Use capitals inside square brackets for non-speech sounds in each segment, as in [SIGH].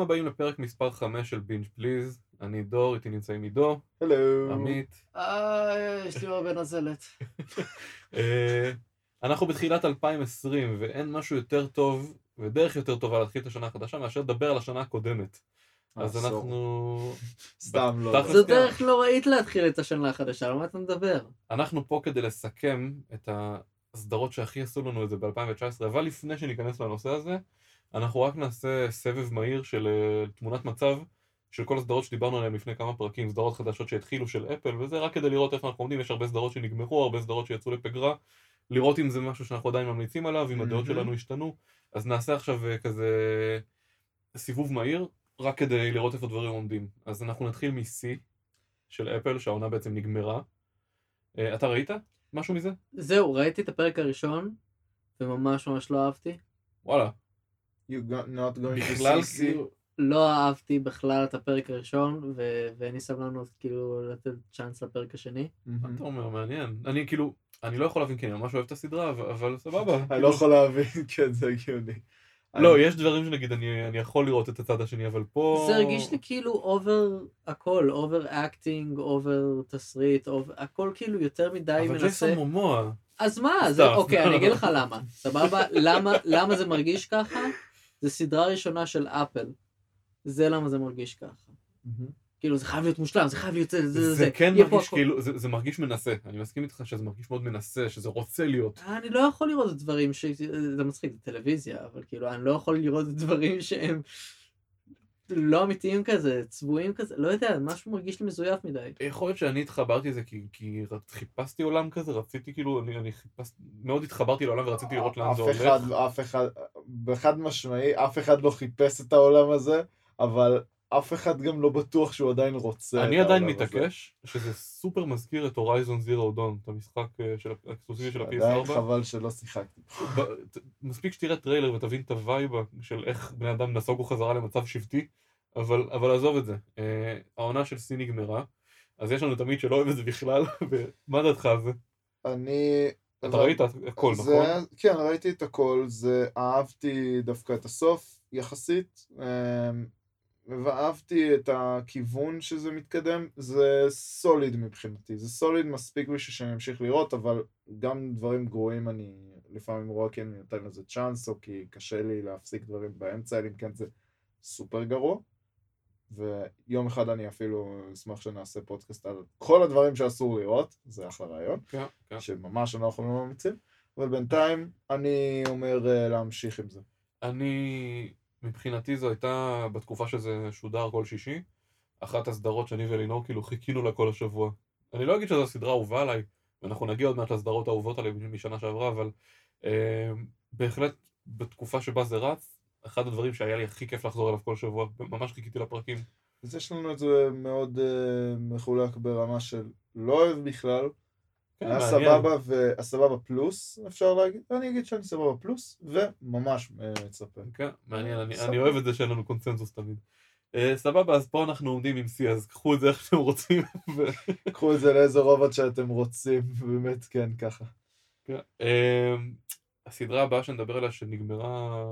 ברוכים הבאים לפרק מספר 5 של בינג' פליז. אני דור, איתי נמצאים עידו, הלו. עמית. אה, יש לי הרבה נזלת. [LAUGHS] אה, אנחנו בתחילת 2020 ואין משהו יותר טוב ודרך יותר טובה להתחיל את השנה החדשה מאשר לדבר על השנה הקודמת. אז עשור. אנחנו... [LAUGHS] סתם לא. זו כן. דרך נוראית להתחיל את השנה החדשה, על מה אתה מדבר? אנחנו פה כדי לסכם את הסדרות שהכי עשו לנו את זה ב-2019, אבל לפני שניכנס לנושא הזה, אנחנו רק נעשה סבב מהיר של אה, תמונת מצב של כל הסדרות שדיברנו עליהן לפני כמה פרקים, סדרות חדשות שהתחילו של אפל, וזה רק כדי לראות איפה אנחנו עומדים, יש הרבה סדרות שנגמרו, הרבה סדרות שיצאו לפגרה, לראות אם זה משהו שאנחנו עדיין ממליצים עליו, אם הדעות מהמם. שלנו השתנו, אז נעשה עכשיו אה, כזה סיבוב מהיר, רק כדי לראות איפה דברים עומדים. אז אנחנו נתחיל מ-C של אפל, שהעונה בעצם נגמרה. אה, אתה ראית משהו מזה? זהו, ראיתי את הפרק הראשון, וממש ממש לא אהבתי. וואלה. You got not going to בכלל see כאילו... לא אהבתי בכלל את הפרק הראשון, ו- ואין לי סבלנות כאילו לתת צ'אנס לפרק השני. מה אתה אומר? מעניין. אני כאילו, אני לא יכול להבין כי אני ממש אוהב את הסדרה, אבל- אבל סבבה. [LAUGHS] אני כאילו- לא יכול להבין, [LAUGHS] כן, זה הגיוני. לא, יש דברים שנגיד אני אני יכול לראות את הצד השני, אבל פה... זה הרגיש לי כאילו אובר הכל, אובר אקטינג, אובר תסריט, הכל כאילו יותר מדי אבל מנסה. ג'ייסון מומואה. אז מה, אוקיי. אני אגיד [LAUGHS] לך למה. סבבה? למה, למה זה מרגיש ככה? זה סדרה ראשונה של אפל. זה למה זה מרגיש ככה. מהמם. כאילו, זה חייב להיות מושלם, זה חייב להיות זה, זה, זה. זה כן פה מרגיש הכל. כאילו, זה זה מרגיש מנסה. אני מסכים איתך שזה מרגיש מאוד מנסה, שזה רוצה להיות. אני לא יכול לראות דברים ש... זה מצחיק, זה טלוויזיה, אבל כאילו, אני לא יכול לראות דברים שהם לא אמיתיים כזה, צבועים כזה, לא יודע, משהו מרגיש לי מזויף מדי. יכול להיות שאני התחברתי לזה כי, כי חיפשתי עולם כזה, רציתי כאילו, אני, אני חיפשתי, מאוד התחברתי לעולם ורציתי לראות לאן זה אף הולך. אחד, אף אחד, בחד משמעי, אף אחד לא חיפש את העולם הזה, אבל אף אחד גם לא בטוח שהוא עדיין רוצה אני עדיין. מתעקש שזה סופר מזכיר את Horizon Zero Dawn, את המשחק אה, של ה exclusive של עדיין ה-PS4. חבל שלא שיחקתי. מספיק שתראה טריילר ותבין את ה vibe של איך בני אדם נסוגו חזרה למצב שבטי, אבל, אבל עזוב את זה. אה, העונה של סי נגמרה, אז יש לנו תמיד שלא אוהב את זה בכלל, [LAUGHS] ומה דעתך על זה? אני... אתה ראית הכל, נכון? כן, ראיתי את הכל, זה, אהבתי דווקא את הסוף, יחסית, אמ, ואהבתי את הכיוון שזה מתקדם, זה סוליד מבחינתי, זה סוליד מספיק בשביל שאני אמשיך לראות, אבל גם דברים גרועים אני לפעמים רואה כי אני נותן לזה צ'אנס, או כי קשה לי להפסיק דברים באמצע, אלא אם כן זה סופר גרוע. ויום אחד אני אפילו אשמח שנעשה פודקאסט על כל הדברים שאסור לראות, זה אחלה רעיון. כן, כן. שממש אנחנו לא ממליצים, אבל בינתיים אני אומר אה, להמשיך עם זה. אני, מבחינתי זו הייתה, בתקופה שזה שודר כל שישי, אחת הסדרות שאני ואלינור כאילו חיכינו לה כל השבוע. אני לא אגיד שזו סדרה אהובה עליי, ואנחנו נגיע עוד מעט לסדרות האהובות עליי משנה שעברה, אבל אה, בהחלט בתקופה שבה זה רץ, אחד הדברים שהיה לי הכי כיף לחזור אליו כל שבוע, ממש חיכיתי לפרקים. אז יש לנו את זה מאוד אה, מחולק ברמה של לא אוהב בכלל, היה מעניין. סבבה והסבבה פלוס אפשר להגיד, אני אגיד שאני סבבה פלוס, וממש אה, מצפה. כן, מעניין, אני. אני אוהב את זה שאין לנו קונצנזוס תמיד. Uh, סבבה, אז פה אנחנו עומדים עם C, אז קחו את זה איך שאתם רוצים. ו- [LAUGHS] קחו את זה לאיזה רובוט שאתם רוצים, באמת כן ככה. כן. אה, הסדרה הבאה שנדבר עליה שנגמרה,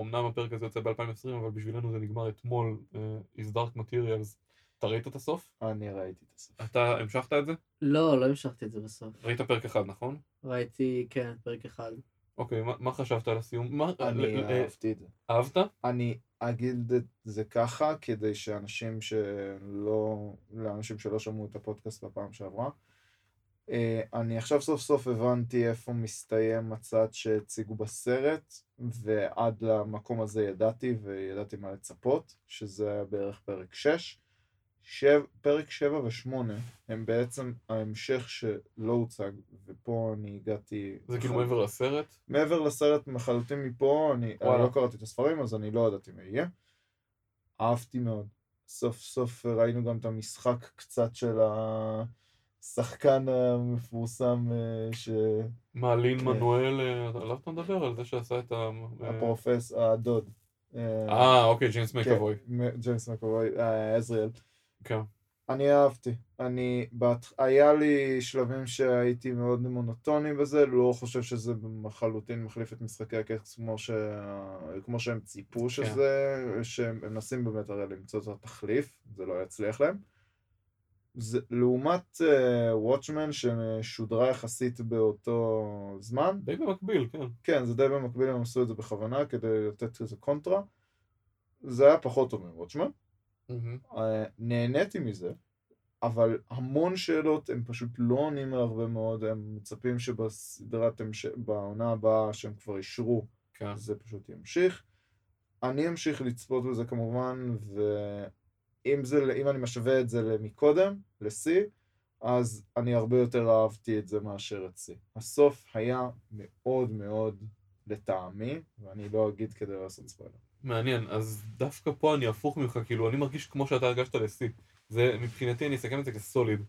אמנם הפרק הזה יוצא ב-2020, אבל בשבילנו זה נגמר אתמול, אה, is Dark Materials. אתה ראית את הסוף? אני ראיתי את הסוף. אתה המשכת את זה? לא, לא המשכתי את זה בסוף. ראית פרק אחד, נכון? ראיתי, כן, פרק אחד. אוקיי, מה, מה חשבת על הסיום? מה, אני ל- אה, אהבתי את זה. אהבת? אני אגיד את זה ככה, כדי שאנשים שלא, לאנשים שלא שמעו את הפודקאסט בפעם שעברה, אה, אני עכשיו סוף סוף הבנתי איפה מסתיים הצד שהציגו בסרט, ועד למקום הזה ידעתי, וידעתי מה לצפות, שזה היה בערך פרק 6. שב, פרק 7 ו-8 הם בעצם ההמשך שלא הוצג, ופה אני הגעתי... זה כאילו מעבר לסרט? מעבר לסרט מחלוטין מפה, אני, אני. לא קראתי את הספרים אז אני לא ידעתי מה יהיה. אהבתי מאוד. סוף סוף ראינו גם את המשחק קצת של השחקן המפורסם אה, מה, לין כן. מנואל, אה, עליו אתה מדבר? על זה שעשה את ה... אה, שהפרופס, הדוד. אה, אוקיי, ג'יימס מקאבוי. כן, ג'יימס מקאבוי, עזריאל. כן. אני אהבתי. אני, בת... היה לי שלבים שהייתי מאוד מונוטוני בזה, לא חושב שזה לחלוטין מחליף את משחקי הקקס כמו, ש... כמו שהם ציפו שזה, שהם מנסים באמת הרי למצוא את התחליף, זה לא יצליח להם. זה, לעומת וואטשמן uh, ששודרה יחסית באותו זמן. די במקביל, כן. כן, זה די במקביל, הם עשו את זה בכוונה כדי לתת איזה קונטרה. זה היה פחות טוב מוואטשמן. Mm-hmm. נהניתי מזה, אבל המון שאלות הם פשוט לא עונים על הרבה מאוד, הם מצפים שבסדרת, בעונה הבאה שהם כבר אישרו, כן. זה פשוט ימשיך. אני אמשיך לצפות בזה כמובן, ואם זה, אם אני משווה את זה מקודם, ל-C, אז אני הרבה יותר אהבתי את זה מאשר את C. הסוף היה מאוד מאוד לטעמי, ואני לא אגיד כדי לעשות ספוילר. מעניין, אז דווקא פה אני הפוך ממך, כאילו, אני מרגיש כמו שאתה הרגשת לשיא. זה, מבחינתי, אני אסכם את זה כסוליד.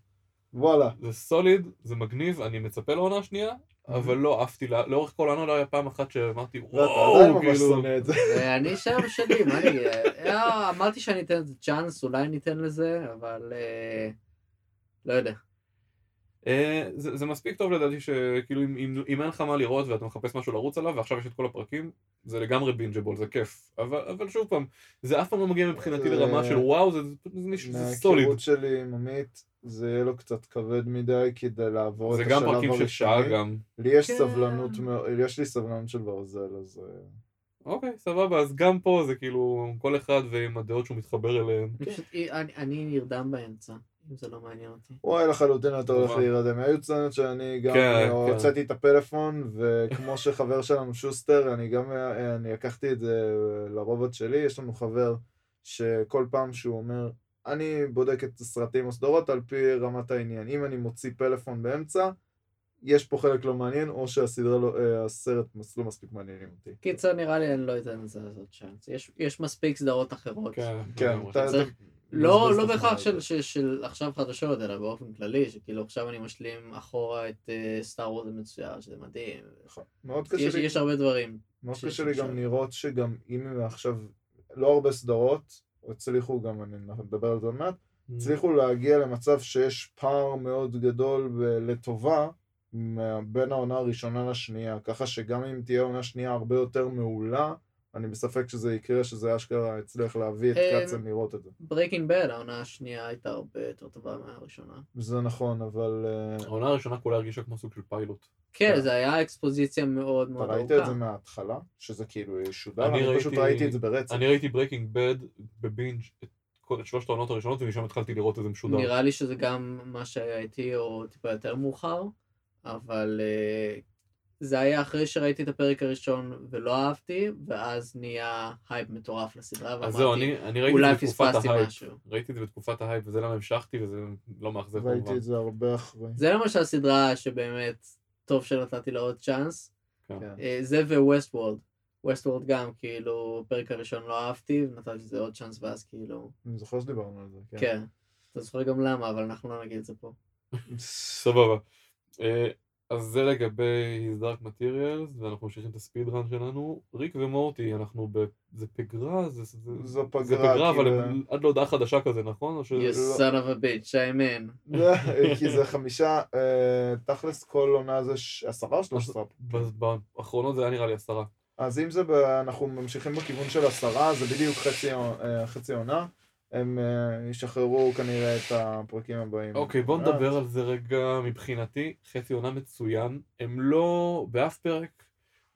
וואלה. זה סוליד, זה מגניב, אני מצפה לעונה השנייה, אבל לא עפתי, לאורך כל העונה לא היה פעם אחת שאמרתי, וואו, כאילו... [LAUGHS] אני שם שלי, מה אני? אה, אמרתי שאני אתן לזה צ'אנס, אולי ניתן לזה, אבל אה, לא יודע. אה, זה, זה מספיק טוב לדעתי שכאילו אם, אם, אם אין לך מה לראות ואתה מחפש משהו לרוץ עליו ועכשיו יש את כל הפרקים זה לגמרי בינג'בול זה כיף אבל, אבל שוב פעם זה אף פעם לא מגיע מבחינתי לרמה של וואו זה, זה, זה, זה סוליד. מההיכרות שלי עם עמית זה יהיה לו קצת כבד מדי כדי לעבור את השלב הראשוני. זה גם פרקים של שעה גם. לי יש כן. סבלנות יש לי סבלנות של ברזל אז. אה, אוקיי, סבבה, אז גם פה זה כאילו כל אחד ועם הדעות שהוא מתחבר אליהן. אני נרדם באמצע. אם זה לא מעניין אותי. וואי, לחלוטין אתה הולך להירדם. היו צנות שאני גם כן, הוצאתי את הפלאפון, וכמו [LAUGHS] שחבר שלנו שוסטר, אני גם, אני לקחתי את זה לרובוט שלי, יש לנו חבר שכל פעם שהוא אומר, אני בודק את הסרטים או סדרות על פי רמת העניין. אם אני מוציא פלאפון באמצע, יש פה חלק לא מעניין, או שהסדרה לא, הסרט לא מספיק מעניינים אותי. קיצר, נראה לי אני לא אתן לזה לעשות צ'אנס. יש, יש מספיק סדרות אחרות. כן, כן. צריך, לא, לא בהכרח של, של, של עכשיו חדשות, אלא באופן כללי, שכאילו עכשיו אני משלים אחורה את סטאר uh, וורז המצויר, שזה מדהים. נכון. מאוד קשה יש, לי... יש הרבה דברים. מאוד קשה לי גם לראות שגם אם עכשיו, לא הרבה סדרות, הצליחו גם, אני מדבר על זה עוד מעט, mm. הצליחו להגיע למצב שיש פער מאוד גדול לטובה בין העונה הראשונה לשנייה, ככה שגם אם תהיה עונה שנייה הרבה יותר מעולה, אני בספק שזה יקרה, שזה אשכרה יצליח להביא את אמ, קצן לראות את זה. Breaking Bad, העונה השנייה הייתה הרבה יותר טובה מהראשונה. זה נכון, אבל... אה, העונה הראשונה כולה הרגישה כמו סוג של פיילוט. כן, זה היה אקספוזיציה מאוד מאוד ארוכה. אתה ראית את זה מההתחלה? שזה כאילו שודר? אני פשוט ראיתי את זה ברצף. אני ראיתי Breaking Bad ב binge את שלושת העונות הראשונות ומשם התחלתי לראות את זה משודר. נראה לי שזה גם מה שהיה איתי או טיפה יותר מאוחר, אבל אה, זה היה אחרי שראיתי את הפרק הראשון ולא אהבתי, ואז נהיה הייפ מטורף לסדרה, ואמרתי, זהו, אני, אני ראיתי אולי פספסתי משהו. ראיתי את זה בתקופת ההייפ, וזה למה המשכתי, וזה לא מאכזב כמובן. ראיתי את זה הרבה אחרי. זה למשל סדרה שבאמת טוב שנתתי לה עוד צ'אנס. כן. אה, זה ו Westworld. Westworld גם, כאילו, פרק הראשון לא אהבתי, ונתתי לזה עוד צ'אנס, ואז כאילו... אני זוכר שדיברנו על זה, כן. כן. אתה זוכר גם למה, אבל אנחנו לא נגיד את זה פה. [LAUGHS] סבבה. אז זה לגבי His Dark Materials, ואנחנו ממשיכים את הספיד רן שלנו. ריק ומורטי, אנחנו ב... זה פגרה? זה, זה, זו פגרה, זה פגרה, אבל הם עד להודעה חדשה כזה, נכון? ש... You son of a bitch, I'm in. כי זה חמישה, אה, תכלס כל עונה זה עשרה או שלוש עשרה? באחרונות זה היה נראה לי עשרה. אז אם זה, אנחנו ממשיכים בכיוון של עשרה, זה בדיוק חצי אה, עונה. הם uh, ישחררו כנראה את הפרקים הבאים. אוקיי, okay, בוא נדבר על זה רגע מבחינתי. חצי עונה מצוין. הם לא, באף פרק,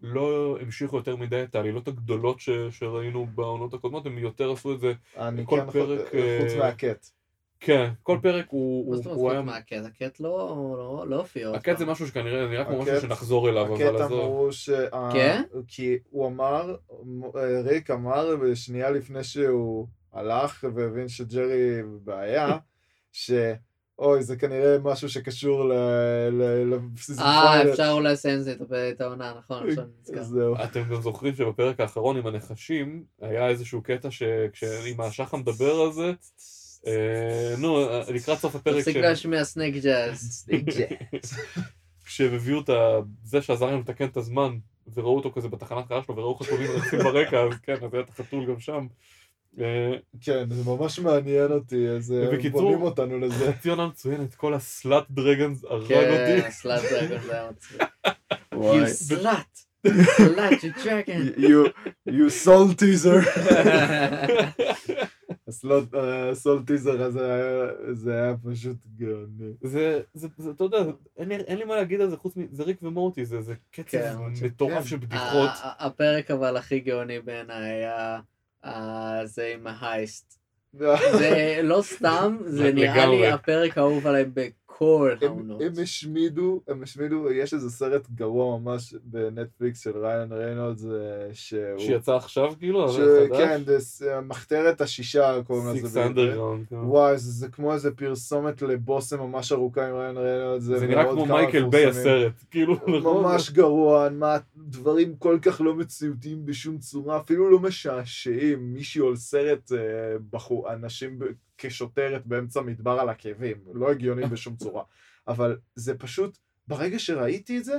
לא המשיכו יותר מדי את העלילות הגדולות ש, שראינו בעונות הקודמות, הם יותר עשו את זה. אני כל כן, פרק... חוץ uh, מהקט. כן, כל פרק הוא... מה זאת אומרת חוץ מהקט? הקט לא, לא, לא הופיע. הקט זה משהו שכנראה נראה כמו משהו שנחזור אליו, אבל הקט אמרו ש... כן? כי הוא אמר, ריק אמר שנייה לפני שהוא... הלך והבין שג'רי בבעיה, [LAUGHS] שאוי, זה כנראה משהו שקשור לבסיס אה, אפשר אולי לסיים את העונה, נכון, עכשיו נזכר. זהו. אתם גם זוכרים שבפרק האחרון עם הנחשים, היה איזשהו קטע שכשאם האשחה מדבר על זה, אה, נו, לקראת סוף הפרק... תפסיק להשמיע snake jazz. snake jazz. כשהם הביאו את זה שעזר להם לתקן את הזמן, וראו אותו כזה בתחנת קרח שלו, וראו חתולים רצים ברקע, אז כן, אז היה את החתול גם שם. אה, כן, זה ממש מעניין אותי, אז אה, בונים אותנו לזה. [LAUGHS] חצי עונה מצוינת, כל ה slut dragons הרג כן, אותי. slut dragon זה היה. [LAUGHS] וואי. You slut! slut, you dragon! [LAUGHS] You, you soul teaser. ה soul teaser הזה היה, זה היה פשוט גאוני. זה, זה, זה, אתה יודע, אין לי, אין לי מה להגיד על זה חוץ מזה ריק ומורטי, זה, זה קצב כן, מטורף כן. של בדיחות. הפרק אבל הכי גאוני בעיניי היה זה עם ה heist. זה לא סתם, זה [LAUGHS] נראה. לי הפרק האהוב עליי הם, העונות. הם השמידו, הם השמידו, יש איזה סרט גרוע ממש בנטפליקס של ריאן ריינולדס, אה, שהוא... שיצא עכשיו כאילו, ש... כן, זה מחתרת השישה קוראים לזה. six בעברית. underground. כן. וואי, זה, זה כמו איזה פרסומת לבושם ממש ארוכה עם ריין ריינולדס. זה נראה כמו מייקל ביי. הסרט, כאילו, נכון? ממש גרוע, מה, דברים כל כך לא מציאותיים בשום צורה, אפילו לא משעשעים. מישהו על סרט אה, בחור, אנשים ב, כשוטרת באמצע מדבר על עקבים, לא הגיוני בשום צורה. אבל זה פשוט, ברגע שראיתי את זה,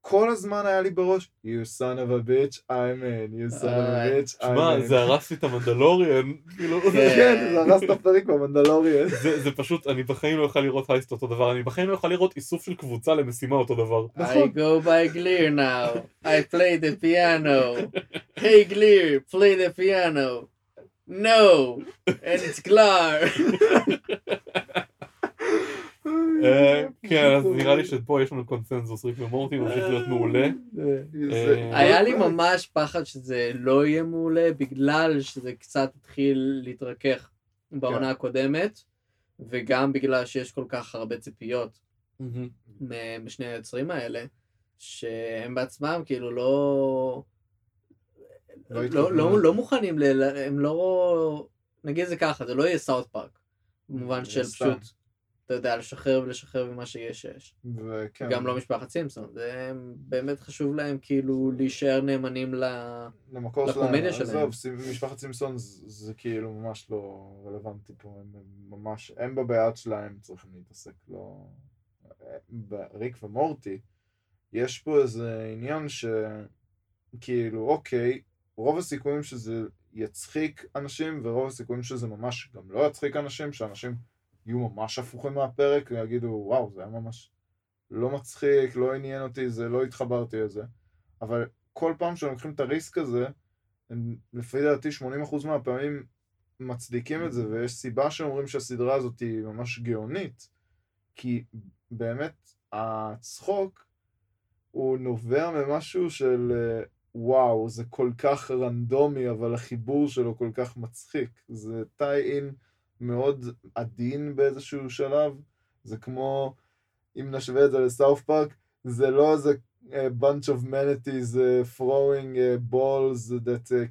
כל הזמן היה לי בראש, you son of a bitch, I'm in, you son of a bitch, I'm שמע, in. זה הרס לי את המנדלוריאן, כאילו, [LAUGHS] כן. זה הרס את הפרק במנדלוריאן. זה זה פשוט, אני בחיים לא אוכל לראות הייסט אותו דבר, אני בחיים לא אוכל לראות איסוף של קבוצה למשימה אותו דבר. נכון. I go by Glear now. I play the piano. Hey Glear, play the piano. No, and it's Glar. אה, כן, אז נראה לי שפה יש לנו קונצנזוס, ריק ומורטי ממשיך להיות מעולה. זה- היה לי ממש פחד שזה לא יהיה מעולה, בגלל שזה קצת התחיל להתרכך בעונה הקודמת, וגם בגלל שיש כל כך הרבה ציפיות משני היוצרים האלה, שהם בעצמם כאילו לא... לא לא. לא, לא מוכנים, ל... הם לא... נגיד זה ככה, זה לא יהיה סאוט פארק. במובן של סתם. פשוט, אתה יודע, לשחרר ולשחרר ממה שיש שיש. וכן. גם לא משפחת סימפסון, זה באמת חשוב להם כאילו להישאר נאמנים ל... למקור לקומדיה שלהם. עזוב, משפחת סימפסון זה, זה כאילו ממש לא רלוונטי פה, הם, הם ממש, הם בבעיות שלהם צריכים להתעסק, לא... בריק ומורטי, יש פה איזה עניין שכאילו, אוקיי, רוב הסיכויים שזה יצחיק אנשים, ורוב הסיכויים שזה ממש גם לא יצחיק אנשים, שאנשים יהיו ממש הפוכים מהפרק, ויגידו, וואו, זה היה ממש לא מצחיק, לא עניין אותי, זה לא התחברתי לזה. אבל כל פעם שהם לוקחים את הריסק הזה, הם לפי דעתי 80% מהפעמים מצדיקים את זה, ויש סיבה שאומרים שהסדרה הזאת היא ממש גאונית, כי באמת הצחוק הוא נובע ממשהו של אה, וואו, זה כל כך רנדומי, אבל החיבור שלו כל כך מצחיק. זה טי-אין מאוד עדין באיזשהו שלב, זה כמו, אם נשווה את זה לסאוף פארק, זה לא איזה uh, bunch of manatees uh, throwing uh, balls that uh,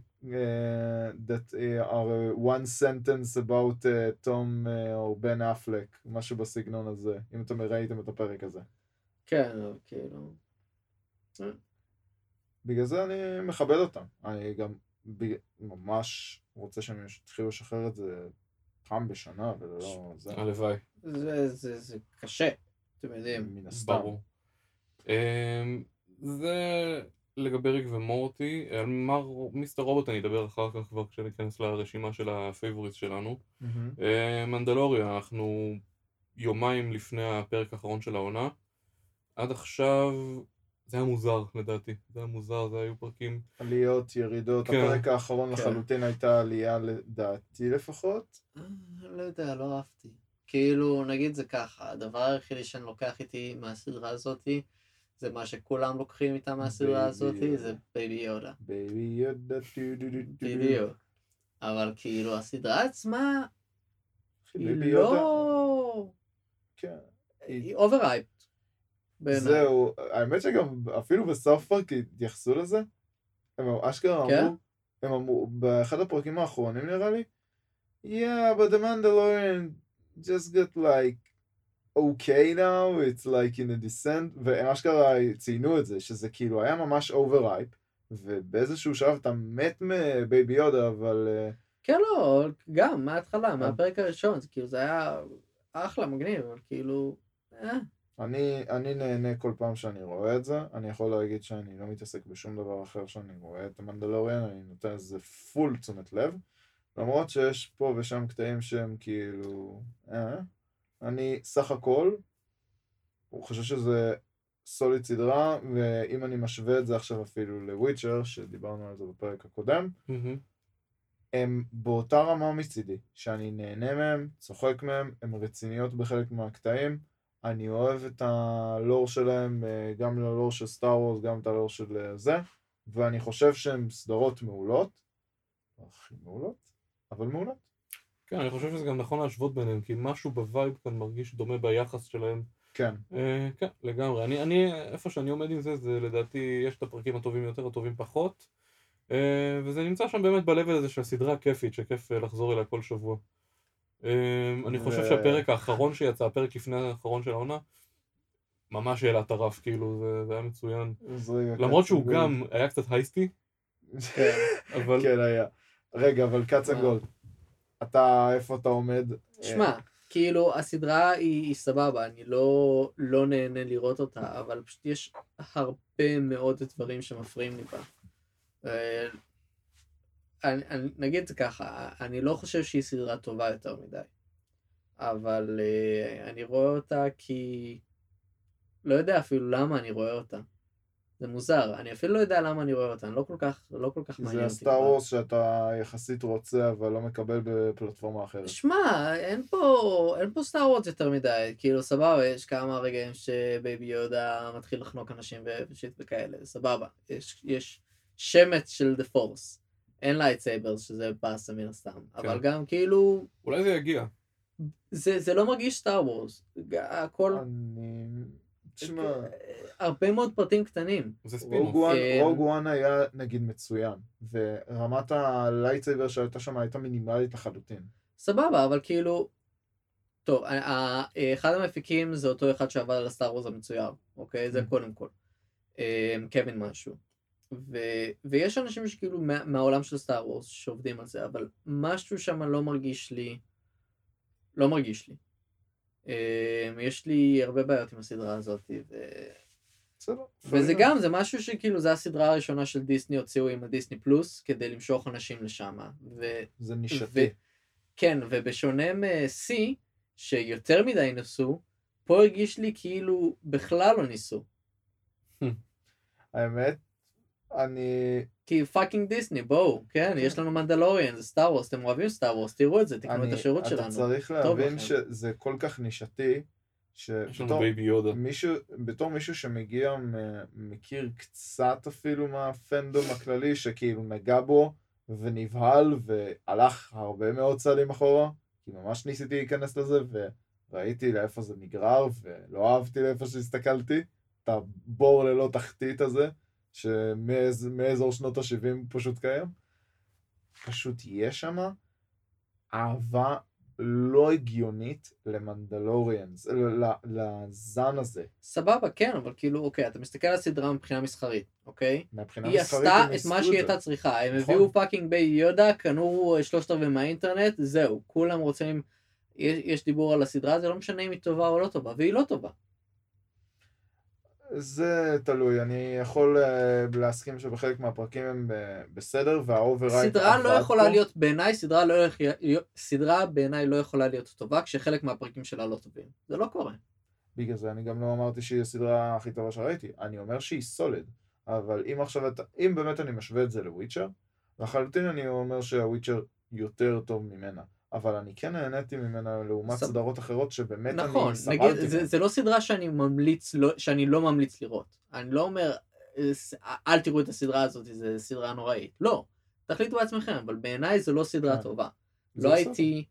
that uh, are one sentence about uh, Tom uh, או בן אפלק, משהו בסגנון הזה, אם אתם ראיתם את הפרק הזה. כן, כאילו... בגלל זה אני מכבד אותם. אני גם ב... ממש רוצה שהם יתחילו לשחרר את זה פעם בשנה ולא זה. הלוואי, זה, זה, זה קשה, אתם יודעים. מן הסתם. ברור. אמ, זה לגבי ריק ומורטי, על מר מיסטר רובוט אני אדבר אחר כך כבר כשניכנס לרשימה של ה favorites שלנו. מהמם. אה, מנדלוריה, אנחנו יומיים לפני הפרק האחרון של העונה. עד עכשיו זה היה מוזר לדעתי, זה היה מוזר, זה היו פרקים... עליות, ירידות. כן. הפרק האחרון כן. לחלוטין הייתה עלייה לדעתי לפחות. אה, לא יודע, לא אהבתי. כאילו, נגיד זה ככה, הדבר היחידי שאני לוקח איתי מהסדרה הזאתי, זה מה שכולם לוקחים איתם מהסדרה הזאתי. זה בייבי יודה. בייבי יודה טו דו דו דו. בדיוק. אבל כאילו, הסדרה עצמה, היא. לא... כן. היא overrated. בעיניי. זהו, האמת שגם אפילו בסאוף פארק התייחסו לזה. הם אשכרה כן? אמרו, הם אמרו, באחד הפרקים האחרונים נראה לי, Yeah, but the Mandalorian just got like okay now, it's like in a descent, והם אשכרה ציינו את זה, שזה כאילו היה ממש overrated, ובאיזשהו שלב אתה מת מבייבי יודה, אבל... אה, כן, לא, גם, מההתחלה, אה. מהפרק הראשון, זה כאילו, זה היה אחלה, מגניב, אבל כאילו... אה. אני, אני נהנה כל פעם שאני רואה את זה, אני יכול להגיד שאני לא מתעסק בשום דבר אחר שאני רואה את המנדלוריאן, אני נותן לזה פול תשומת לב, למרות שיש פה ושם קטעים שהם כאילו... אה, אני סך הכל, הוא חושב שזה solid סדרה, ואם אני משווה את זה עכשיו אפילו לוויצ'ר, שדיברנו על זה בפרק הקודם, מהמם. הם באותה רמה מצידי, שאני נהנה מהם, צוחק מהם, הם רציניות בחלק מהקטעים, אני אוהב את הלור שלהם, גם ללור של סטאר וורס, גם את הלור של אה, זה, ואני חושב שהן סדרות מעולות, הכי מעולות, אבל מעולות. כן, אני חושב שזה גם נכון להשוות ביניהם, כי משהו ב vibe כאן מרגיש דומה ביחס שלהם. כן, אה, כן, לגמרי. אני, אני, איפה שאני עומד עם זה, זה לדעתי, יש את הפרקים הטובים יותר, הטובים פחות. אה, וזה נמצא שם באמת ב-level הזה של הסדרה הכיפית, שכיף אה, לחזור אליה כל שבוע. אה, אני חושב שהפרק האחרון שיצא, הפרק לפני האחרון של העונה, ממש העלה את הרף, כאילו, זה, זה היה מצוין. למרות שהוא גם היה קצת הייסטי, כן. אבל... כן היה. רגע, אבל מה? גולד, אתה, איפה אתה עומד? שמע, כאילו, הסדרה היא, סבבה, אני לא, לא נהנה לראות אותה, אבל פשוט יש הרבה מאוד דברים שמפריעים לי בה. אני, אני, נגיד את זה ככה, אני לא חושב שהיא סדרה טובה יותר מדי, אבל אה, אני רואה אותה כי... לא יודע אפילו למה אני רואה אותה. זה מוזר, אני אפילו לא יודע למה אני רואה אותה, אני לא כל כך, לא כל כך מעניין זה אותי. הסטאר כבר. וורס שאתה יחסית רוצה, אבל לא מקבל בפלטפורמה אחרת. שמע, אין פה, אין פה סטאר וורס יותר מדי, כאילו סבבה, יש כמה רגעים שבייבי יודה מתחיל לחנוק אנשים ו shit וכאלה, סבבה, יש, יש שמץ של the force, אין lightsabers שזה באסה מן הסתם, אבל גם כאילו, אולי זה יגיע. זה, זה לא מרגיש סטאר וורס, הכל, אני... תשמע, הרבה מאוד פרטים קטנים, זה ספינוף. רוג וואן- אה, רוג וואן היה נגיד מצוין, ורמת ה lightsaber שהייתה שם הייתה מינימלית לחלוטין. סבבה, אבל כאילו, טוב, אחד המפיקים זה אותו אחד שעבד על הסטאר וורס המצויר, אוקיי? זה Mm. קודם כל. אמ, קווין משהו. ו, ויש אנשים שכאילו מה, מהעולם של סטאר וורס שעובדים על זה, אבל משהו שם לא מרגיש לי, לא מרגיש לי. אמ, יש לי הרבה בעיות עם הסדרה הזאת, ו... וזה גם, זה משהו שכאילו, זה הסדרה הראשונה של דיסני הוציאו עם הדיסני פלוס, כדי למשוך אנשים לשם. ו... זה נישתי. כן, ובשונה מ-C, שיותר מדי ניסו, פה הרגיש לי כאילו בכלל לא ניסו. [LAUGHS] האמת, אני... כי fucking דיסני, בואו, כן, יש לנו מנדלוריאן, זה סטאר וורס, אתם אוהבים סטאר וורס, תראו את זה, תקנו את השירות אתה שלנו. צריך טוב להבין. שזה כל כך נישתי, שבתור. מישהו, בתור מישהו שמגיע, מכיר קצת אפילו מהפנדום הכללי, שכאילו נגע בו ונבהל והלך הרבה מאוד צעדים אחורה, כי ממש ניסיתי להיכנס לזה וראיתי לאיפה זה נגרר ולא אהבתי לאיפה שהסתכלתי, את הבור ללא תחתית הזה, שמאזור שנות ה-70 פשוט קיים. פשוט יש שם אהבה לא הגיונית ל Mandalorians, לזן הזה. סבבה, כן, אבל כאילו, אוקיי, אתה מסתכל על הסדרה מבחינה מסחרית, אוקיי? מבחינה היא מסחרית עשתה הם את מה שהיא. הייתה צריכה, הם נכון. הביאו fucking בייבי יודה, קנו אה, שלושת רבעי מהאינטרנט, זהו, כולם רוצים, יש, יש דיבור על הסדרה, זה לא משנה אם היא טובה או לא טובה, והיא לא טובה. זה תלוי, אני יכול אה, להסכים שבחלק מהפרקים הם ב- בסדר, וה overrated סדרה לא יכולה פה. להיות, בעיניי סדרה לא סדרה בעיניי לא יכולה להיות טובה כשחלק מהפרקים שלה לא טובים. זה לא קורה. בגלל זה אני גם לא אמרתי שהיא הסדרה הכי טובה שראיתי, אני אומר שהיא סוליד, אבל אם עכשיו אתה, אם באמת אני משווה את זה לוויצ'ר, לחלוטין אני אומר שהוויצ'ר יותר טוב ממנה, אבל אני כן נהניתי ממנה לעומת סב- סדרות אחרות שבאמת נכון, אני סבלתי נגיד, זה. זה לא סדרה שאני ממליץ, לא, שאני לא ממליץ לראות. אני לא אומר, "אה, ס- אל תראו את הסדרה הזאת, זו סדרה נוראית. לא, תחליטו בעצמכם, אבל בעיניי זו לא סדרה כן. טובה. זה לא בסדר. הייתי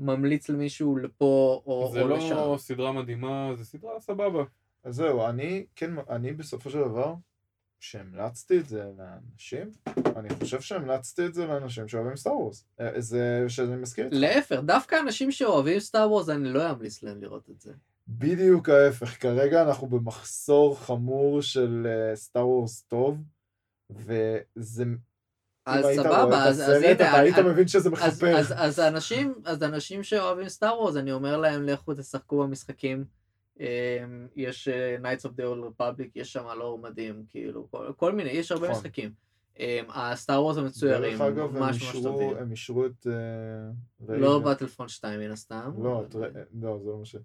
ממליץ למישהו לפה או, זה או לשם. לא סדרה מדהימה, זה סדרה סבבה. אז זהו, אני כן, אני בסופו של דבר, שהמלצתי את זה לאנשים, אני חושב שהמלצתי את זה לאנשים שאוהבים סטאר וורס. אה, זה, שזה מזכיר איתך. להפך, דווקא אנשים שאוהבים סטאר וורס, אני לא אמליץ להם לראות את זה. בדיוק ההפך, כרגע אנחנו במחסור חמור של סטאר וורס טוב, וזה... אז סבבה, אז, הנה, אתה היית מבין שזה אנשים, אז אנשים שאוהבים סטאר וורס, אני אומר להם, לכו תשחקו במשחקים. אמ, יש אה, Knights of the Old Republic, יש שם לור מדהים, כאילו, כל, כל מיני, יש הרבה נכון. משחקים. הסטאר וורס המצוירים, דרך אגב, הם ממש ממש אישרו, טובים. הם אישרו את... אה, לא רבן. באטלפרונט 2 מן הסתם. לא, לא, זה לא מה ש...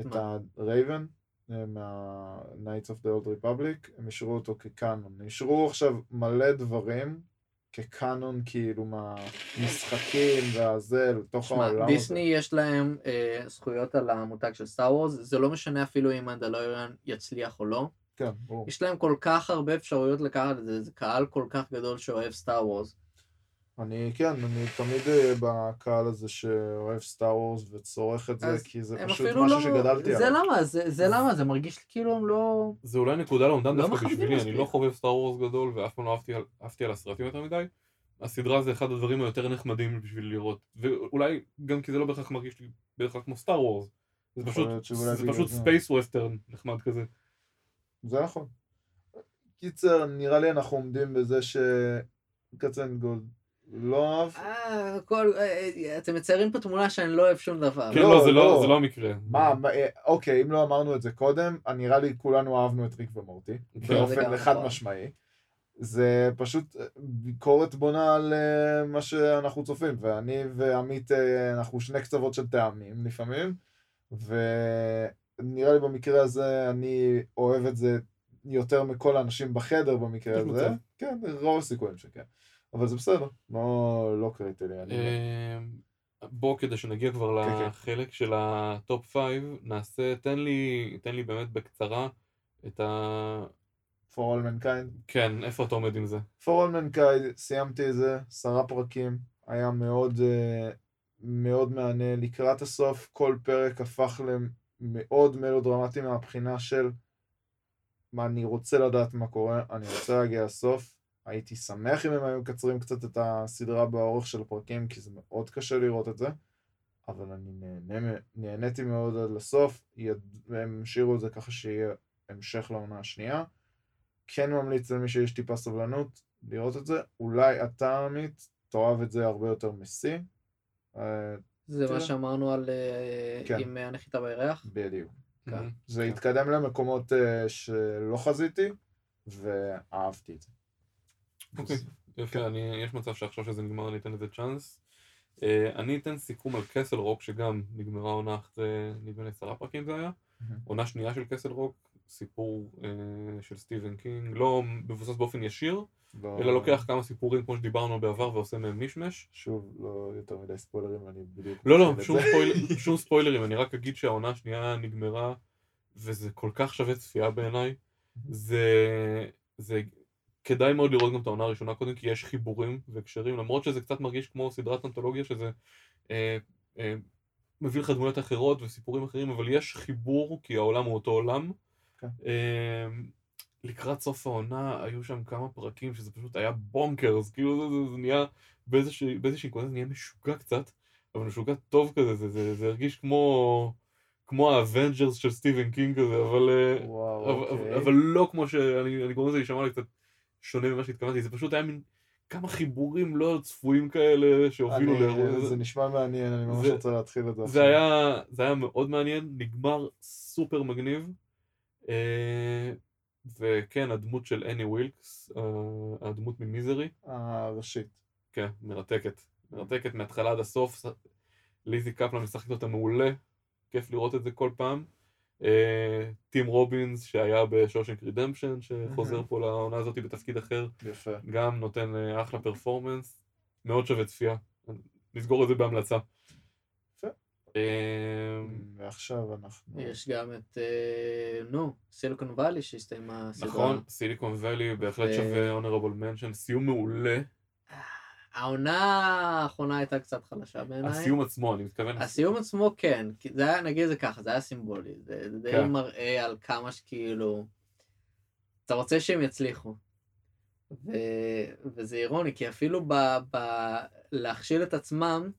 את? הרבן מה-Knights of the Old Republic, הם אישרו אותו כ canon. אישרו עכשיו מלא דברים כ canon כאילו מהמשחקים והזה לתוך העולם הזה. דיסני יש להם אה, זכויות על המותג של סטאר וורס, זה לא משנה אפילו אם מנדלוריאן יצליח או לא. כן, ברור. יש להם כל כך הרבה אפשרויות לקחת את זה, זה קהל כל כך גדול שאוהב סטאר וורס. אני, כן, אני תמיד אה, בקהל הזה שאוהב סטאר וורס וצורך את זה, כי זה פשוט משהו לא... שגדלתי זה עליו. למה, זה, זה למה, זה מרגיש לי כאילו הם לא... זה אולי נקודה לאומדן לא דווקא בשבילי, אני. לא חובב Star Wars גדול ואף פעם לא אהבתי על- אהבתי על הסרטים יותר מדי. הסדרה זה אחד הדברים היותר נחמדים בשביל לראות, ואולי גם כי זה לא בהכרח מרגיש לי בהכרח כמו Star Wars. זה פשוט, זה פשוט זה. space western נחמד כזה. זה נכון. קיצר, נראה לי אנחנו עומדים בזה שקצנגולד לא אהב. אה, הכל, אה, אה, אתם מציירים פה תמונה שאני לא אוהב שום דבר. כן, לא, לא, זה לא. לא זה לא המקרה. מה, אה, אוקיי, אם לא אמרנו את זה קודם, אה, נראה לי כולנו אהבנו את ריק ומורטי, כן, באופן חד נכון. משמעי. זה פשוט ביקורת בונה על מה שאנחנו צופים, ואני ועמית, אנחנו שני קצוות של טעמים לפעמים, ונראה לי במקרה הזה אני אוהב את זה יותר מכל האנשים בחדר במקרה יש הזה. כן, רוב הסיכויים שכן. אבל זה בסדר, לא, לא קריטי לי. אני... אמ, בוא כדי שנגיע כבר כן, כן. לחלק של ה top five, נעשה, תן לי, תן לי באמת בקצרה את ה... For all mankind. כן, איפה אתה עומד עם זה? For all mankind, סיימתי את זה, עשרה פרקים, היה מאוד אה, מאוד מהנה. לקראת הסוף, כל פרק הפך למאוד מאוד דרמטי מהבחינה של מה אני רוצה לדעת מה קורה, אני רוצה להגיע לסוף. הייתי שמח אם הם היו מקצרים קצת את הסדרה באורך של הפרקים, כי זה מאוד קשה לראות את זה. אבל אני נהנה, נהניתי מאוד עד לסוף, יד... הם השאירו את זה ככה שיהיה המשך לעונה השנייה. כן ממליץ למי שיש טיפה סבלנות לראות את זה. אולי אתה עמית, תאהב את זה הרבה יותר מסי. אה, זה תראה. מה שאמרנו על אה, כן. עם הנחיתה בירח. בדיוק. כן. זה כן. התקדם למקומות אה, שלא חזיתי, ואהבתי את זה. אוקיי, יפה, אני, יש מצב שעכשיו שזה נגמר אני אתן לזה צ'אנס. אה, אני אתן סיכום על Castle Rock שגם נגמרה עונה אחרי נדמה לי עשרה פרקים זה היה. עונה שנייה של Castle Rock, סיפור אה, של סטיבן קינג, לא מבוסס באופן ישיר, לא- אלא לוקח כמה סיפורים כמו שדיברנו בעבר ועושה מהם מישמש. שוב, לא יותר מדי ספוילרים, אני בדיוק... לא, לא, [LAUGHS] שום ספוילרים, אני רק אגיד שהעונה השנייה נגמרה, וזה כל כך שווה צפייה בעיניי. זה, זה כדאי מאוד לראות גם את העונה הראשונה קודם, כי יש חיבורים והקשרים, למרות שזה קצת מרגיש כמו סדרת אנתולוגיה, שזה אה, אה, מביא לך דמויות אחרות וסיפורים אחרים, אבל יש חיבור, כי העולם הוא אותו עולם. כן. אה, לקראת סוף העונה היו שם כמה פרקים שזה פשוט היה bonkers, כאילו זה, זה, זה נהיה באיזושהי נקודה זה נהיה משוגע קצת, אבל משוגע טוב כזה, זה, זה, זה הרגיש כמו, כמו ה Avengers של סטיבן קינג כזה, אבל, אה, וואו, אבל, אוקיי. אבל, אבל לא כמו שאני אני גורם לזה להישמע לי קצת שונה ממה שהתכוונתי, זה פשוט היה מין כמה חיבורים לא צפויים כאלה שהובילו לאירוע זה. נשמע מעניין, אני ממש רוצה להתחיל את זה זה היה, זה היה מאוד מעניין, נגמר סופר מגניב. אה, וכן, הדמות של אני ווילקס, אה, הדמות מ Misery, הראשית. כן, מרתקת. מרתקת מההתחלה עד הסוף. ליזי קפלן משחקת אותה מעולה, כיף לראות את זה כל פעם. אה, טים רובינס שהיה ב Shawshank Redemption, שחוזר פה לעונה הזאת בתפקיד אחר, יפה. גם נותן אה, אחלה performance, מאוד שווה צפייה. נסגור את זה בהמלצה. אה, ועכשיו אנחנו... יש גם את, נו, סיליקון וואלי שהסתיימה הסדרה. נכון, סיליקון ואלי בהחלט שווה honorable mention, סיום מעולה. העונה האחרונה הייתה קצת חלשה בעיניי. הסיום עצמו, אני מתכוון. הסיום עצמו כן, כי זה היה, נגיד את זה ככה, זה היה סימבולי, זה, זה די כן. מראה על כמה שכאילו, אתה רוצה שהם יצליחו. ו, וזה אירוני, כי אפילו ב, ב, להכשיל את עצמם,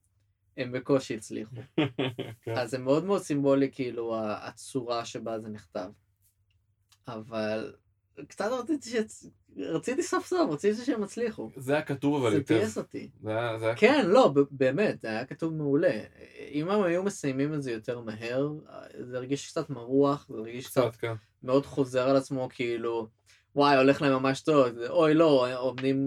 הם בקושי הצליחו. [LAUGHS] כן. אז זה מאוד מאוד סימבולי, כאילו, הצורה שבה זה נכתב. אבל קצת רציתי, שצ... רציתי סוף סוף, רציתי שהם יצליחו. זה היה כתוב אבל זה היטב. פייס אותי. זה היה- זה היה כן, לא, באמת, זה היה כתוב מעולה. אם הם היו מסיימים את זה יותר מהר, זה הרגיש קצת מרוח, זה הרגיש קצת קצת, כן. מאוד חוזר על עצמו, כאילו, וואי, הולך להם ממש טוב, זה, אוי לא, עומדים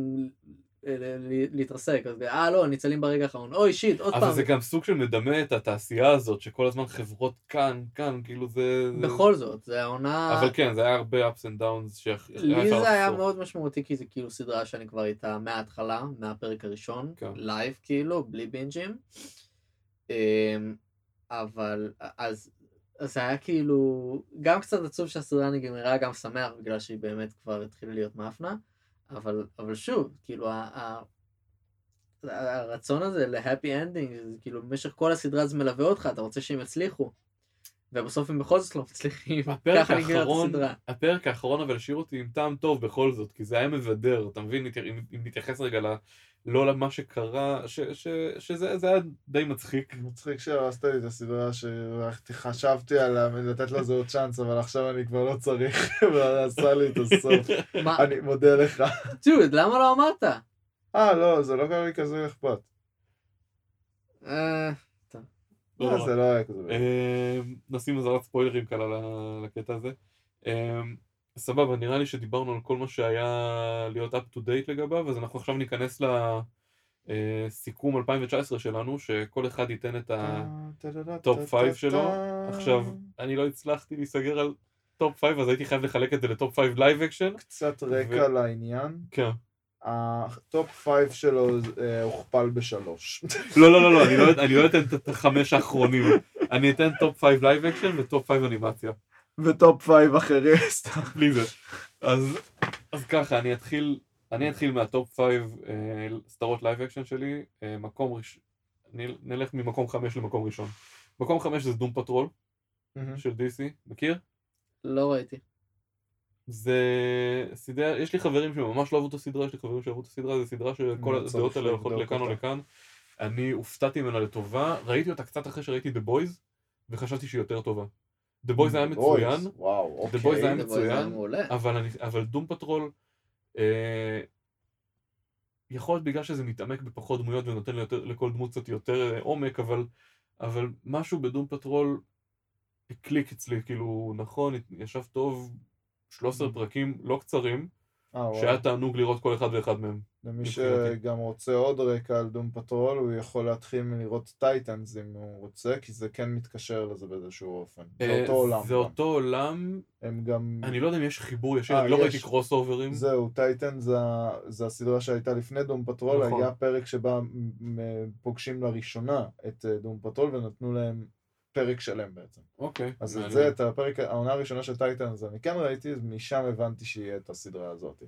להתרסק, אז אה לא, ניצלים ברגע האחרון, אוי shit, עוד אבל פעם. זה גם סוג של מדמה את התעשייה הזאת, שכל הזמן חברות כאן, כאן, כאילו זה... זה- בכל זאת, זה העונה... אבל כן, זה היה הרבה ups and downs שאפשר לי זה היה לחסוך. מאוד משמעותי, כי זה כאילו סדרה שאני כבר איתה מההתחלה, מהפרק הראשון, כן. live כאילו, בלי בינג'ים. אמ, אבל, אז, אז זה היה כאילו, גם קצת עצוב שהסדרה נגמרה, גם שמח, בגלל שהיא באמת כבר התחילה להיות מאפנה, אבל, אבל שוב, כאילו, ה, ה, הרצון הזה ל happy ending, כאילו במשך כל הסדרה זה מלווה אותך, אתה רוצה שהם יצליחו. ובסוף הם בכל זאת לא מצליחים, הפרק האחרון. הפרק האחרון אבל השאיר אותי עם טעם טוב בכל זאת, כי זה היה מבדר, אתה מבין? אם- נתייחס רגע. לא למה שקרה, ש- ש- שזה זה היה די מצחיק. מצחיק שהרסת לי את הסדרה שחשבתי על לתת לזה עוד צ'אנס, אבל עכשיו אני כבר לא צריך, [LAUGHS] ועשה לי את הסוף. אני מודה לך. דוד, למה לא אמרת? אה, לא, זה לא קרה לי כזה אכפת. אה, לא אה, נורא. זה לא היה כזה. אה, נשים אזהרת ספוילרים קלה ל- לקטע הזה. אה, סבבה, נראה לי שדיברנו על כל מה שהיה להיות up to date לגביו, אז אנחנו עכשיו ניכנס לסיכום 2019 שלנו, שכל אחד ייתן את ה top 5 שלו. עכשיו, אני לא הצלחתי להיסגר על top 5, אז הייתי חייב לחלק את זה ל top 5 live action. קצת רקע לעניין. כן. ה top 5 שלו אה, הוכפל בשלוש. לא, לא, לא, לא, אני לא- אני לא אתן את החמש האחרונים. אני אתן top 5 live action ו top 5 אנימציה. ו top 5 אחרים, סתם. בלי זה. אז, אז ככה, אני אתחיל, אני אתחיל מה top 5 אה, סדרות live action שלי, אה, מקום ראשון, נלך ממקום 5 למקום ראשון. מקום 5 זה Doom Patrol של DC, מכיר? לא ראיתי. זה סדרה, יש לי חברים שממש לא אהבו את הסדרה, יש לי חברים שאהבו את הסדרה, זו סדרה שכל אני צריך הדעות האלה הולכות לכאן או. לכאן. אני הופתעתי ממנה לטובה, ראיתי אותה קצת אחרי שראיתי The Boys, וחשבתי שהיא יותר טובה. The Boys היה מצוין, Boys היה אוקיי. היה מצוין. אבל, Doom Patrol, אה, יכול להיות בגלל שזה מתעמק בפחות דמויות ונותן לכל דמות קצת יותר אה, עומק, אבל, משהו ב Doom Patrol הקליק אצלי, כאילו, נכון, ישב טוב, 13 Mm. פרקים לא קצרים. שהיה תענוג לראות כל אחד ואחד מהם. למי. שגם רוצה עוד רקע על Doom Patrol, הוא יכול להתחיל מלראות Titans אם הוא רוצה, כי זה כן מתקשר לזה באיזשהו אופן. זה אה, אותו עולם. זה. אותו עולם, הם גם... אני לא יודע אם יש חיבור ישיר, אה, אני לא יש. ראיתי קרוסאוברים. זהו, Titan זה, הסדרה שהייתה לפני Doom Patrol, נכון. היה פרק שבה פוגשים לראשונה את אה, Doom Patrol ונתנו להם פרק שלם בעצם. אוקיי. אז את. זה, את הפרק, העונה הראשונה של Titan, אז אני כן ראיתי, משם הבנתי שיהיה את הסדרה הזאת.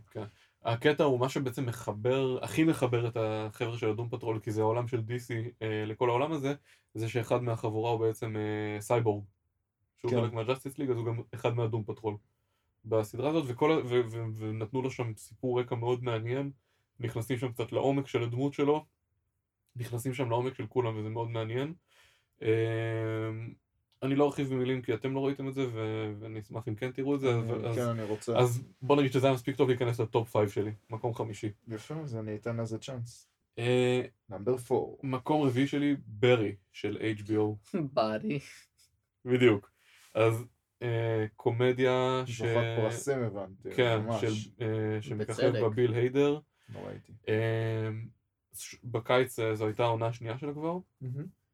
הקטע הוא מה שבעצם מחבר, הכי מחבר את החבר'ה של ה Doom Patrol, כי זה העולם של DC אה, לכל העולם הזה, זה שאחד מהחבורה הוא בעצם אה, Cyborg. שהוא כן. חלק מה Justice League, אז הוא גם אחד מה Doom Patrol. בסדרה הזאת, וכל, ה- ו, ו, ונתנו לו שם סיפור רקע מאוד מעניין, נכנסים שם קצת לעומק של הדמות שלו, נכנסים שם לעומק של כולם, וזה מאוד מעניין. אה, אני לא ארחיב במילים כי אתם לא ראיתם את זה, ו- ואני אשמח אם כן תראו את זה, כן, אני רוצה. אז בוא נגיד שזה היה מספיק טוב להיכנס לטופ 5 שלי, מקום חמישי. יפה, אז אני אתן לזה צ'אנס. אה, נאמבר 4. מקום רביעי שלי, ברי של HBO, באדי. בדיוק. אז אה, קומדיה ש... זוכת פרסים הבנתי, כן, ממש. של, אה, שמככב בצדק. בה ביל היידר. לא ראיתי. ש- בקיץ זו הייתה העונה השנייה שלה כבר.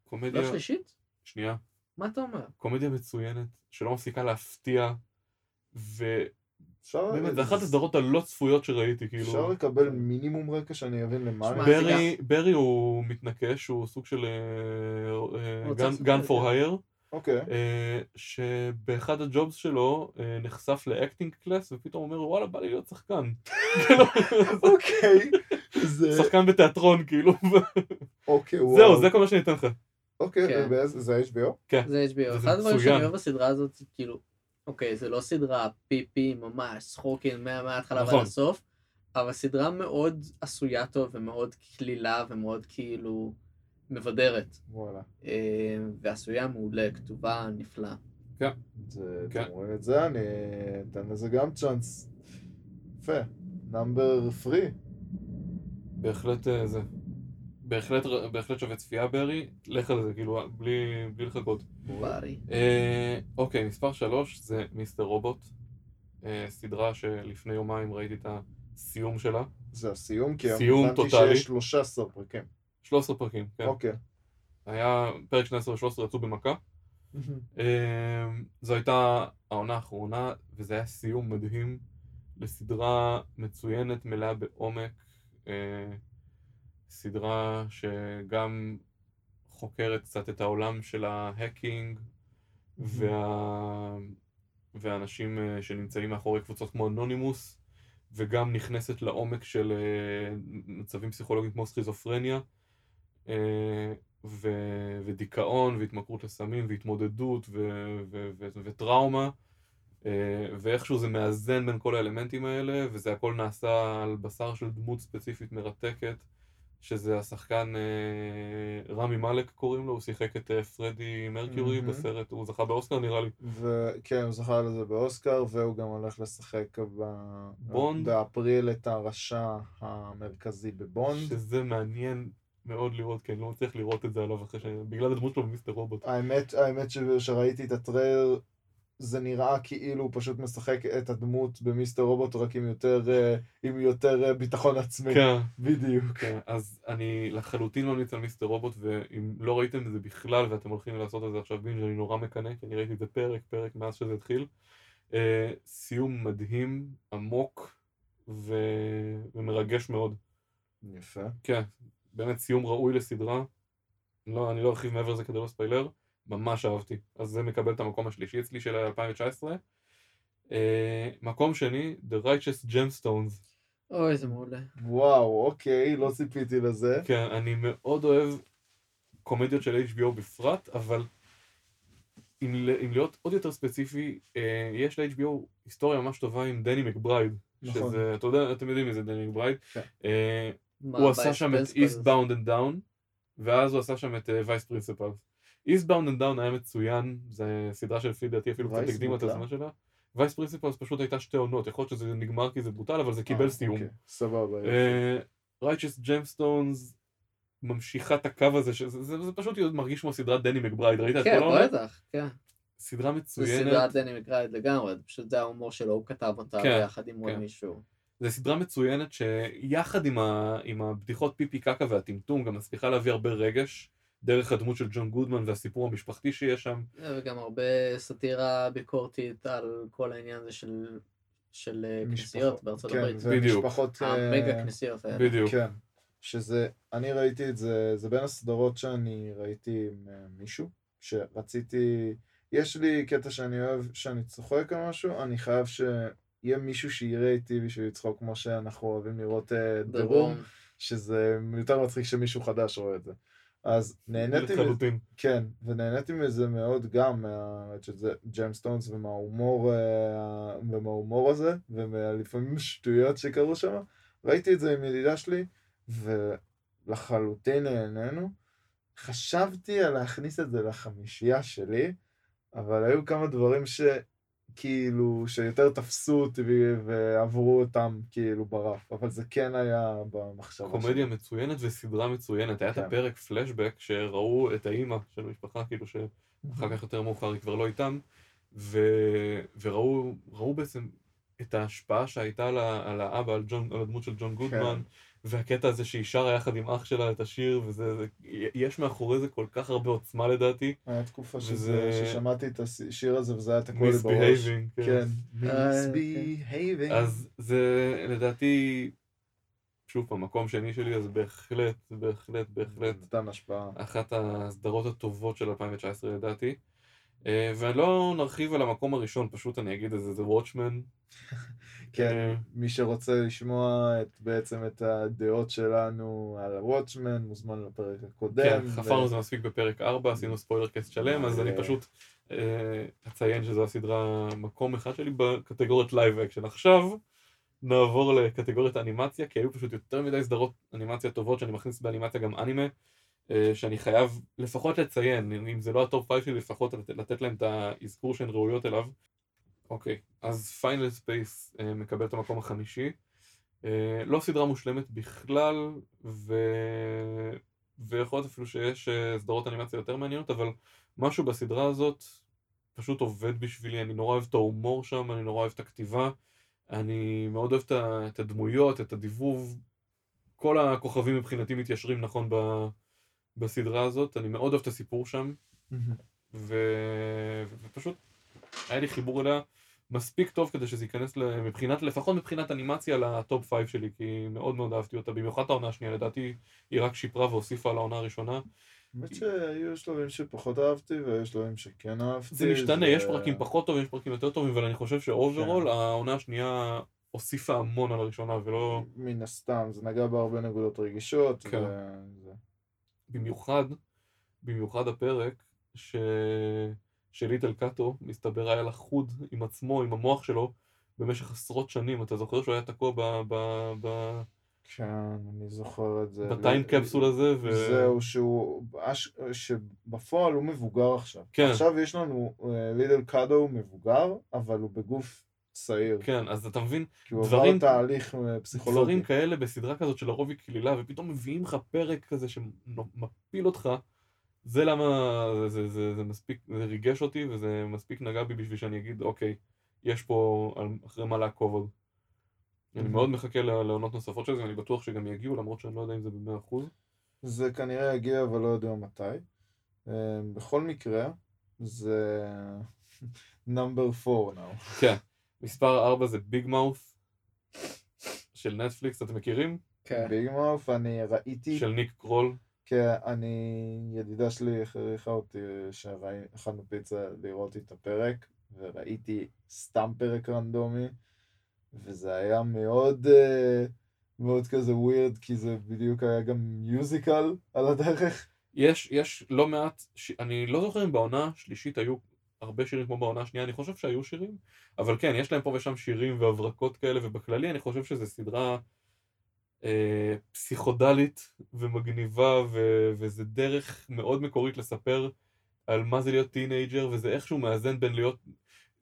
קומדיה... לא שלישית? שנייה. מה אתה אומר? קומדיה מצוינת, שלא מפסיקה להפתיע, ובאמת, אפשר... זה אחת הסדרות הלא צפויות שראיתי, אפשר כאילו. לקבל מינימום רקע שאני אבין למה ברי, ברי הוא מתנקש, הוא סוג של gun for. hire. אוקיי. אה, שבאחד הג'ובס שלו אה, נחשף ל acting class ופתאום אומר וואלה בא לי להיות שחקן. [LAUGHS] אוקיי. [LAUGHS] זה... שחקן בתיאטרון כאילו. אוקיי, וואו. זהו זה כל מה שאני אתן לך. אוקיי, כן. זה HBO? זה HBO. אחד הדברים. שאני אוהב בסדרה הזאת, זה כאילו, אוקיי, זה לא סדרה פיפי ממש, צחוקים מה- מההתחלה ועד נכון. הסוף, אבל סדרה מאוד עשויה טוב ומאוד קלילה ומאוד כאילו מבדרת. וואלה. אה, ועשויה מעולה, כתובה נפלאה. זה- כן. אתם רואים את זה? אני אתן לזה גם צ'אנס. יפה. נאמבר 3. בהחלט אה, זה. בהחלט בהחלט שווה צפייה ברי. לך על זה כאילו בלי בלי לחכות. באדי. אה, אוקיי מספר 3 זה מיסטר רובוט. אה, סדרה שלפני יומיים ראיתי את הסיום שלה. זה הסיום, כי סיום הבנתי טוטאלי. שיש 13 פרקים. 13 פרקים, כן. אוקיי. היה פרק 12 ו-13 יצאו במכה. אה, זו הייתה העונה האחרונה, וזה היה סיום מדהים לסדרה מצוינת, מלאה בעומק. אה, סדרה שגם חוקרת קצת את העולם של ההאקינג וה... והאנשים אה, שנמצאים מאחורי קבוצות כמו אנונימוס, וגם נכנסת לעומק של אה, מצבים פסיכולוגיים כמו סכיזופרניה, אה, ו... ודיכאון, והתמכרות לסמים, והתמודדות, ו... ו... ו... וטראומה, ואיכשהו זה מאזן בין כל האלמנטים האלה, וזה הכל נעשה על בשר של דמות ספציפית מרתקת. שזה השחקן אה, רמי מאלק קוראים לו, הוא שיחק את אה, פרדי מרקיורי מהמם. בסרט, הוא זכה באוסקר נראה לי. וכן, הוא זכה על זה באוסקר, והוא גם הולך לשחק ב... בונד? באפריל את הרשע המרכזי בבונד. שזה מעניין מאוד לראות, כי אני לא מצליח לראות את זה עליו אחרי ש... בגלל הדמות שלו במיסטר רובוט. האמת, האמת שראיתי את הטריילר, זה נראה כאילו הוא פשוט משחק את הדמות במיסטר רובוט רק עם יותר, אה, עם יותר אה, ביטחון עצמי. כן, בדיוק. כן, אז אני לחלוטין ממליץ על מיסטר רובוט, ואם לא ראיתם את זה בכלל ואתם הולכים לעשות את זה עכשיו בינג' אני נורא מקנא, כי אני ראיתי את זה פרק, פרק מאז שזה התחיל. אה, סיום מדהים, עמוק ו... ומרגש מאוד. יפה. כן, באמת סיום ראוי לסדרה. לא, אני לא ארחיב מעבר לזה כדי לא ספיילר. ממש אהבתי. אז זה מקבל את המקום השלישי אצלי של 2019. Uh, מקום שני, The Righteous Gemstones. אוי, זה מעולה. וואו, אוקיי, לא ציפיתי לזה. כן, אני מאוד אוהב קומדיות של HBO בפרט, אבל אם, אם להיות עוד יותר ספציפי, uh, יש ל-HBO היסטוריה ממש טובה עם דני מקברייד. נכון. שזה, אתה יודע, אתם יודעים מי זה דני מקברייד. כן. אה, הוא עשה שם את? Eastbound and Down, ואז הוא עשה שם את Vice Principals. Eastbound and Down היה מצוין, זו סדרה שלפי דעתי אפילו קצת הקדימה את? הזמן שלה. Vice Principals פשוט הייתה שתי עונות, יכול להיות שזה נגמר כי זה בוטל, אבל זה קיבל אה, סיום. אוקיי, סבבה. Righteous Gemstones ממשיכה את הקו הזה, זה, זה פשוט מרגיש כמו סדרת דני מקברייד, ראית את כן, כל העונה? בטח, כן. סדרה זה מצוינת, סדרת דני מקראייד לגמרי, זה פשוט זה ההומור שלו, הוא כתב אותה כן, ביחד עם עוד כן. מישהו. זו סדרה מצוינת שיחד עם, ה, עם הבדיחות פיפי קקה והטמטום גם מצליחה להביא הרבה רגש דרך הדמות של ג'ון גודמן והסיפור המשפחתי שיש שם. וגם הרבה סאטירה ביקורתית על כל העניין הזה של של אה, משפחות- כנסיות בארצות כן, הברית. בדיוק. ומשפחות... אה, המגה כנסיות האלה. בדיוק. כן. שזה, אני ראיתי את זה, זה בין הסדרות שאני ראיתי עם אה, מישהו, שרציתי, יש לי קטע שאני אוהב, שאני צוחק על משהו, אני חייב שיהיה מישהו שיראה איתי בשביל לצחוק כמו שאנחנו אוהבים לראות אה, Room, Room. שזה יותר מצחיק שמישהו חדש רואה את זה. אז נהניתי לחלוטין. כן, ונהניתי מזה מאוד גם, מה- שזה Gemstones ומההומור, אה, ומההומור הזה, ולפעמים שטויות שקרו שם. ראיתי את זה עם ידידה שלי, ולחלוטין נהנינו. חשבתי על להכניס את זה לחמישייה שלי, אבל היו כמה דברים שכאילו, שיותר תפסו אותי ועברו אותם כאילו ברף, אבל זה כן היה במחשבה קומדיה מצוינת וסדרה מצוינת. היה את כן. הפרק פלשבק שראו את האימא של המשפחה, כאילו שאחר שלי. כך יותר מאוחר היא כבר לא איתם, ו... וראו ראו בעצם את ההשפעה שהייתה על, האבא, על, ג'ון... על הדמות של ג'ון גודמן, והקטע הזה שהיא שרה יחד עם אח שלה את השיר, וזה... זה... יש מאחורי זה כל כך הרבה עוצמה לדעתי. היה תקופה שזה, וזה- ששמעתי את השיר הזה וזה היה תקוע לי בראש. Misbehaving, כן. אה, Misbehaving. אז זה לדעתי, שוב פעם, מקום שני שלי, אז בהחלט, בהחלט, בהחלט, נתן השפעה. אחת הסדרות הטובות של 2019 לדעתי. אה, ולא נרחיב על המקום הראשון, פשוט אני אגיד את זה, זה Watchmen. [LAUGHS] כן, מי שרוצה לשמוע את, בעצם את הדעות שלנו על ה Watchmen, מוזמן לפרק הקודם. כן, חפרנו את זה מספיק בפרק 4, עשינו spoiler cast שלם, אז אני אה. פשוט אה, אציין שזו הסדרה מקום אחד שלי בקטגוריית live action. עכשיו נעבור לקטגוריית אנימציה, כי היו פשוט יותר מדי סדרות אנימציה טובות שאני מכניס באנימציה גם אנימה, אה, שאני חייב לפחות לציין, אם זה לא ה top 5 שלי, לפחות לתת, להם את האזכור שהן ראויות אליו. אוקיי, אז Final Space מקבל את המקום החמישי. אה, לא סדרה מושלמת בכלל, ו... ויכול להיות אפילו שיש אה, סדרות אנימציה יותר מעניינות, אבל משהו בסדרה הזאת פשוט עובד בשבילי, אני נורא אוהב את ההומור שם, אני נורא אוהב את הכתיבה, אני מאוד אוהב את הדמויות, את הדיבוב, כל הכוכבים מבחינתי מתיישרים נכון ב- בסדרה הזאת, אני מאוד אוהב את הסיפור שם, ו... ופשוט היה לי חיבור אליה מספיק טוב כדי שזה ייכנס מבחינת, לפחות מבחינת אנימציה ל top 5 שלי, כי מאוד מאוד אהבתי אותה, במיוחד את העונה השנייה, לדעתי היא רק שיפרה והוסיפה על העונה הראשונה. האמת שהיו שלבים שפחות אהבתי והיו שלבים שכן אהבתי. זה משתנה, יש פרקים פחות טובים, יש פרקים יותר טובים, אבל אני חושב ש overall, כן. העונה השנייה הוסיפה המון על הראשונה, ולא... מן הסתם, זה נגע בהרבה נקודות רגישות. כן. וזה- במיוחד, במיוחד הפרק ש... שליטל קאטו, מסתבר היה לחוד עם עצמו, עם המוח שלו, במשך עשרות שנים. אתה זוכר שהוא היה תקוע ב... ב... ב... כן, אני זוכר את זה. בטיים קפסול הזה, ו... זהו, שהוא, אש- שבפועל הוא מבוגר עכשיו. כן. עכשיו יש לנו אה, לידל קאדו מבוגר, אבל הוא בגוף צעיר. כן, אז אתה מבין, כי הוא דברים- עבר תהליך אה, פסיכולוגי. דברים כאלה בסדרה כזאת שלרוב היא קלילה, ופתאום מביאים לך פרק כזה שמפיל אותך, זה למה זה, זה, זה, זה מספיק, זה ריגש אותי, וזה מספיק נגע בי בשביל שאני אגיד, אוקיי, יש פה אחרי מה לעקוב עוד. אני Mhm. מאוד מחכה לעונות נוספות של זה, ואני בטוח שגם יגיעו, למרות שאני לא יודע אם זה במאה אחוז. זה כנראה יגיע, אבל לא יודע מתי. אה, בכל מקרה, זה [LAUGHS] number 4 now. כן, מספר 4 זה Big Mouth של נטפליקס, אתם מכירים? כן. Big Mouth, אני ראיתי, של ניק קרול. כן, אני, ידידה שלי הכריחה אותי שאכלנו פיצה לראות את הפרק, וראיתי סתם פרק רנדומי, וזה היה מאוד, אה, מאוד כזה weird, כי זה בדיוק היה גם musical על הדרך. יש, יש לא מעט, ש... אני לא זוכר אם בעונה השלישית היו הרבה שירים כמו בעונה השנייה, אני חושב שהיו שירים, אבל כן, יש להם פה ושם שירים והברקות כאלה, ובכללי אני חושב שזו סדרה אה, פסיכודלית ומגניבה, ו... וזה דרך מאוד מקורית לספר על מה זה להיות teenager, וזה איכשהו מאזן בין להיות...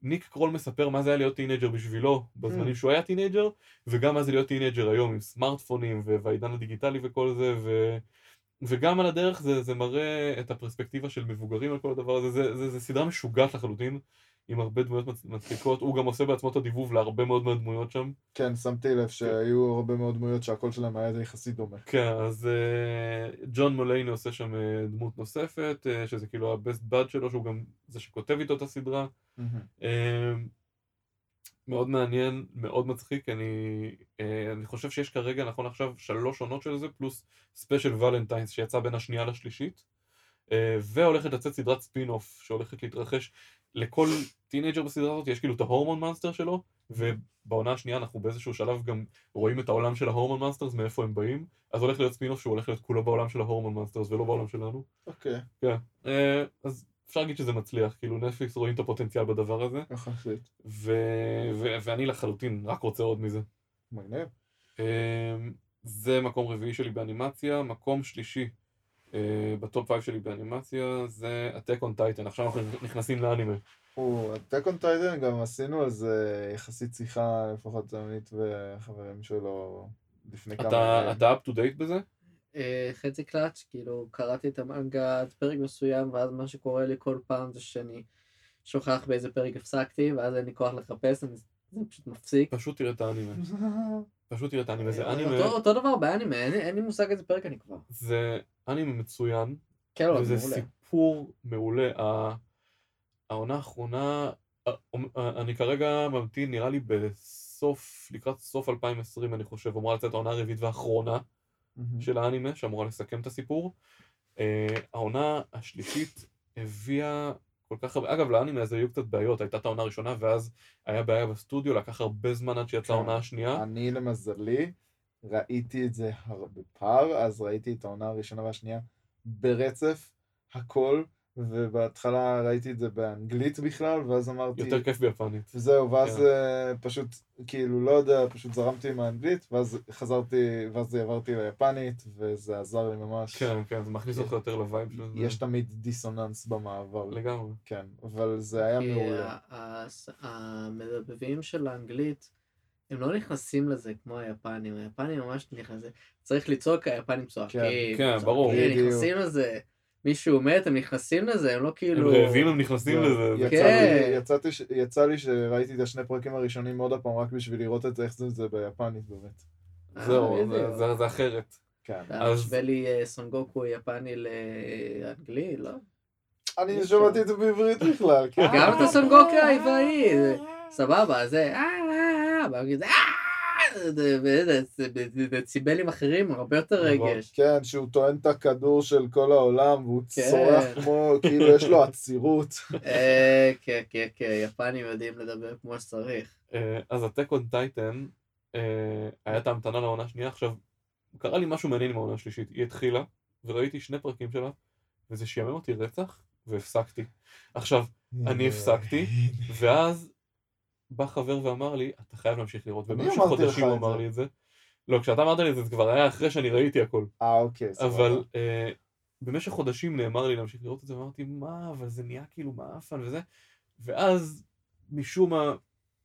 ניק קרול מספר מה זה היה להיות teenager בשבילו בזמנים Mm. שהוא היה teenager, וגם מה זה להיות teenager היום עם סמארטפונים ו- והעידן הדיגיטלי וכל זה, ו... וגם על הדרך זה, זה מראה את הפרספקטיבה של מבוגרים על כל הדבר הזה, זה, זה, זה סדרה משוגעת לחלוטין, עם הרבה דמויות מצ- מצחיקות, הוא גם עושה בעצמו את הדיבוב להרבה מאוד מאוד דמויות שם. כן, שמתי לב שהיו הרבה מאוד דמויות שהקול שלהם היה יחסית דומה. כן, אז אה, ג'ון מולייני עושה שם אה, דמות נוספת, אה, שזה כאילו הבסט בד שלו, שהוא גם זה שכותב איתו את הסדרה. אה, מאוד מעניין, מאוד מצחיק, אני, אה, אני חושב שיש כרגע, נכון עכשיו, שלוש עונות של זה, פלוס special Valentine's שיצא בין השנייה לשלישית, אה, והולכת לצאת סדרת spin off שהולכת להתרחש לכל teenager בסדרה הזאת, יש כאילו את ה hormone monster שלו, ובעונה השנייה אנחנו באיזשהו שלב גם רואים את העולם של ה hormone monsters, מאיפה הם באים, אז הולך להיות spin off שהוא הולך להיות כולו בעולם של ה hormone monsters ולא בעולם שלנו. אוקיי, כן, אה, אז אפשר להגיד שזה מצליח, כאילו נטפליקס רואים את הפוטנציאל בדבר הזה. יחסית. ואני לחלוטין רק רוצה עוד מזה. מגניב. אמ, זה מקום רביעי שלי באנימציה, מקום שלישי אה, בטופ 5 שלי באנימציה זה Attack on Titan, עכשיו אנחנו נכנסים לאנימה. הטק און טייטן גם עשינו על זה יחסית שיחה, לפחות עמית וחברים שלו, לפני כמה... אתה up to date בזה? אה, חצי קלאץ', כאילו קראתי את המנגה עד פרק מסוים, ואז מה שקורה לי כל פעם זה שאני שוכח באיזה פרק הפסקתי, ואז אין לי כוח לחפש, אני, זה פשוט מפסיק. פשוט תראה את האנימה. [LAUGHS] פשוט תראה את האנימה, זה אנימה, אותו, אותו דבר באנימה, אין, אין לי מושג איזה פרק אני כבר. זה אנימה מצוין, כן, לא, וזה זה מעולה. סיפור מעולה. העונה האחרונה, אני כרגע ממתין, נראה לי בסוף, לקראת סוף 2020 אני חושב, אמורה לצאת העונה הרביעית והאחרונה. של האנימה שאמורה לסכם את הסיפור. אה, העונה השלישית הביאה כל כך הרבה, אגב לאנימה הזה היו קצת בעיות, הייתה את העונה הראשונה ואז היה בעיה בסטודיו, לקח הרבה זמן עד שיצאה כן. העונה השנייה. אני למזלי ראיתי את זה הרבה פער, אז ראיתי את העונה הראשונה והשנייה ברצף, הכל, ובהתחלה ראיתי את זה באנגלית בכלל, ואז אמרתי, יותר כיף ביפנית. וזהו, ואז כן. אה, פשוט, כאילו, לא יודע, פשוט זרמתי עם האנגלית, ואז חזרתי, ואז עברתי ליפנית, וזה עזר לי ממש. כן, כן, זה מכניס אותך יותר ל vibe של זה. יש תמיד דיסוננס במעבר. לגמרי. כן, אבל זה היה כי מעולה. המדבבים של האנגלית, הם לא נכנסים לזה כמו היפנים, היפנים ממש נכנסים, צריך לצעוק, היפנים צועקים, כן, ברור. צועקים, בדיוק. נכנסים לזה, מישהו מת, הם נכנסים לזה, הם לא הם כאילו... רעבים, הם נכנסים לזה. זה- יצא כן. יצאתי יצא לי שראיתי את השני פרקים הראשונים עוד הפעם רק בשביל לראות את זה, איך זה- זה ביפנית באמת. אה, זהו. זה- זה- זה אחרת. כן. אתה אז- משווה לי אה, סונגוקו יפני לאנגלי, לא? אני שמעתי. את זה בעברית בכלל. כן. גם את הסונגוקו זה- סבבה, זה אה, אה, אה, באנגלית זה אה, זה- זה- זה- זה- דציבלים אחרים, הרבה יותר נכון. רגש. כן, שהוא טוען את הכדור של כל העולם, והוא כן. צורח כמו, כאילו יש לו עצירות. אה, כן, כן, כן, יפנים יודעים לדבר כמו שצריך. אה, אז הטק און טייטן, היה את ההמתנה לעונה השנייה. עכשיו, קרה לי משהו מעניין עם העונה השלישית. היא התחילה, וראיתי שני פרקים שלה, וזה שיאמם אותי רצח, והפסקתי. עכשיו, אני הפסקתי, ואז בא חבר ואמר לי, אתה חייב להמשיך לראות. ובמשך חודשים הוא אמר. לי את זה. לא, כשאתה אמרת לי את זה, זה כבר היה אחרי שאני ראיתי הכל. אה, אוקיי, סבבה. אבל אה, במשך חודשים נאמר לי להמשיך לראות את זה, ואמרתי, מה, אבל זה נהיה כאילו מעפן וזה. ואז, משום מה,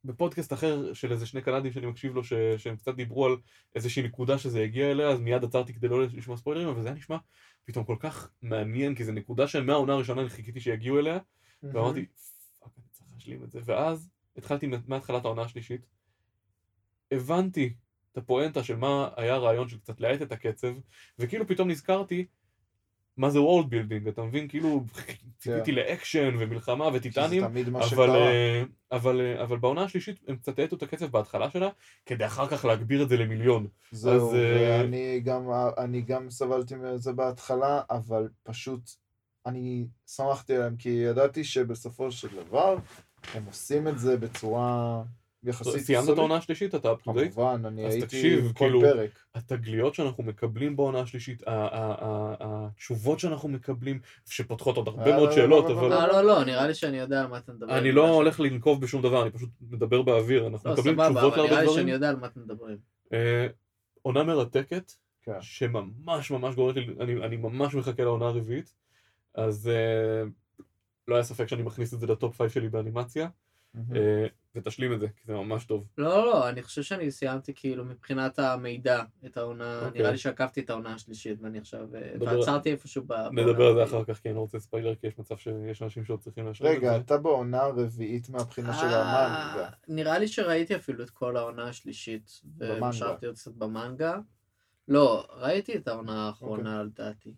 בפודקאסט אחר של איזה שני קנדים שאני מקשיב לו, ש... שהם קצת דיברו על איזושהי נקודה שזה הגיע אליה, אז מיד עצרתי כדי לא לשמוע ספוילרים, אבל זה היה נשמע פתאום כל כך מעניין, כי זו נקודה שמהעונה הראשונה אני חיכיתי שיגיעו אליה. ואמרתי, fuck, אני צריך להשלים את זה. ואז התחלתי מה- מהתחלת העונה השלישית, הבנתי את הפואנטה של מה היה הרעיון של קצת להאט את הקצב, וכאילו פתאום נזכרתי מה זה world building, אתה מבין? כאילו ציפיתי לאקשן ומלחמה וטיטנים, אבל. אה, אבל, אה, אבל בעונה השלישית הם קצת האטו את הקצב בהתחלה שלה, כדי אחר כך להגביר את זה למיליון. זהו, אז, אה, ואני גם, אני גם סבלתי מזה בהתחלה, אבל פשוט אני שמחתי עליהם, כי ידעתי שבסופו של דבר הם עושים את זה בצורה יחסית סיימת את העונה השלישית? אתה date? כמובן, אני אז הייתי תקשיב, כל כאילו, פרק. התגליות שאנחנו מקבלים בעונה השלישית, התשובות שאנחנו מקבלים, שפותחות עוד הרבה אה, מאוד לא, שאלות, לא, לא, אבל לא, לא, לא, נראה לי שאני יודע על מה אתה מדבר. אני לא הולך לנקוב בשום דבר, אני פשוט מדבר באוויר, אנחנו לא, מקבלים סבבה, תשובות אבל נראה להרבה לי שאני דברים. יודע על מה אתם מדברים. אה, עונה מרתקת, כן. שממש ממש גורמת לי, אני, אני ממש מחכה לעונה הרביעית, אז אה, לא היה ספק שאני מכניס את זה לטופ 5 שלי באנימציה. אה, ותשלים את זה, כי זה ממש טוב. לא, לא, לא, אני חושב שאני סיימתי כאילו מבחינת המידע את העונה, אוקיי. נראה לי שעקבתי את העונה השלישית ואני עכשיו, אה, ועצרתי איפשהו ב... בעונה נדבר על זה. אחר כך, כי אני לא רוצה ספיילר, כי יש מצב שיש אנשים שעוד צריכים להשלים את רגע, זה. אתה בעונה הרביעית מהבחינה של אה, המנגה. נראה לי שראיתי אפילו את כל העונה השלישית, במנגה. ומשכתי עוד קצת במנגה. לא, ראיתי את העונה האחרונה לדעתי.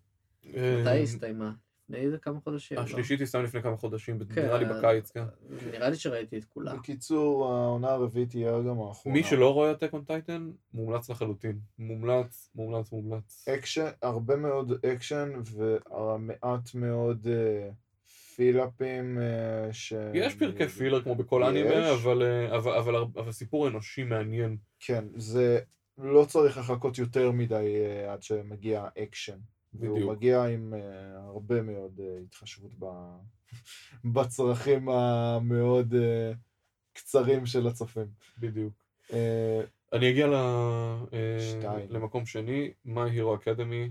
אה, מתי היא הסתיימה? לפני איזה כמה חודשים, לא? השלישית הסתיים לפני כמה חודשים, כן, נראה לי בקיץ, כן. נראה לי שראיתי את כולה. בקיצור, העונה הרביעית תהיה גם האחרונה. מי שלא רואה אטק און טייטן, מומלץ לחלוטין. מומלץ, מומלץ, מומלץ. אקשן, הרבה מאוד אקשן ומעט מאוד אה, פילאפים אה, ש... יש פרקי filler כמו בכל יש. אנימה, אבל, אה, אבל, אבל, אבל סיפור אנושי מעניין. כן, זה לא צריך לחכות יותר מדי אה, עד שמגיע אקשן. והוא בדיוק. מגיע עם אה, הרבה מאוד אה, התחשבות ב... [LAUGHS] בצרכים המאוד אה, קצרים של הצופים. בדיוק. אה, אני אגיע ל... שתיים. למקום שני, My Hero Academy,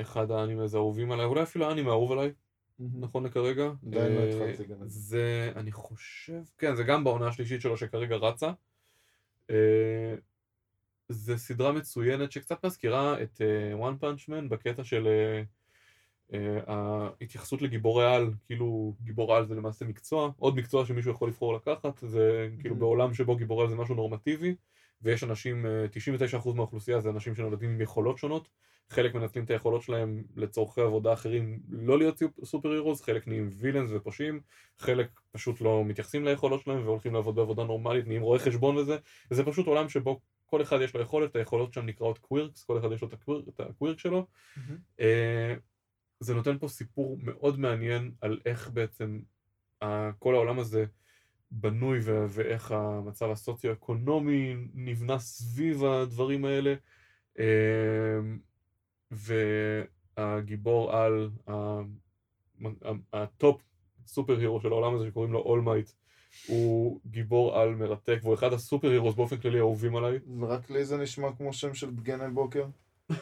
אחד האנימז האהובים עליי, אולי אפילו האנימה האהוב עליי, נכון לכרגע. עדיין לא התחלתי גם את זה. זה, אני חושב, כן, זה גם בעונה השלישית שלו שכרגע רצה. זה סדרה מצוינת שקצת מזכירה את אה, One Punch Man בקטע של אה, אה, ההתייחסות לגיבורי על, כאילו גיבור על זה למעשה מקצוע, עוד מקצוע שמישהו יכול לבחור לקחת, זה כאילו Mhm. בעולם שבו גיבור על זה משהו נורמטיבי, ויש אנשים, אה, 99% מהאוכלוסייה זה אנשים שנולדים עם יכולות שונות, חלק מנצלים את היכולות שלהם לצורכי עבודה אחרים לא להיות סופ- סופר הירוז, חלק נהיים וילאנס ופושעים, חלק פשוט לא מתייחסים ליכולות שלהם והולכים לעבוד בעבודה נורמלית, נהיים רואי חשבון וזה, וזה פשוט עולם שבו כל אחד יש לו יכולת, היכולות שם נקראות קווירקס, כל אחד יש לו את הקוויר- את הקווירק שלו. אה, זה נותן פה סיפור מאוד מעניין על איך בעצם כל העולם הזה בנוי ו- ואיך המצב הסוציו-אקונומי נבנה סביב הדברים האלה. אה, והגיבור על ה top superhero של העולם הזה שקוראים לו All Might הוא גיבור על מרתק והוא אחד ה superheroes באופן כללי האהובים עליי. רק לי זה נשמע כמו שם של vegan burger. [LAUGHS]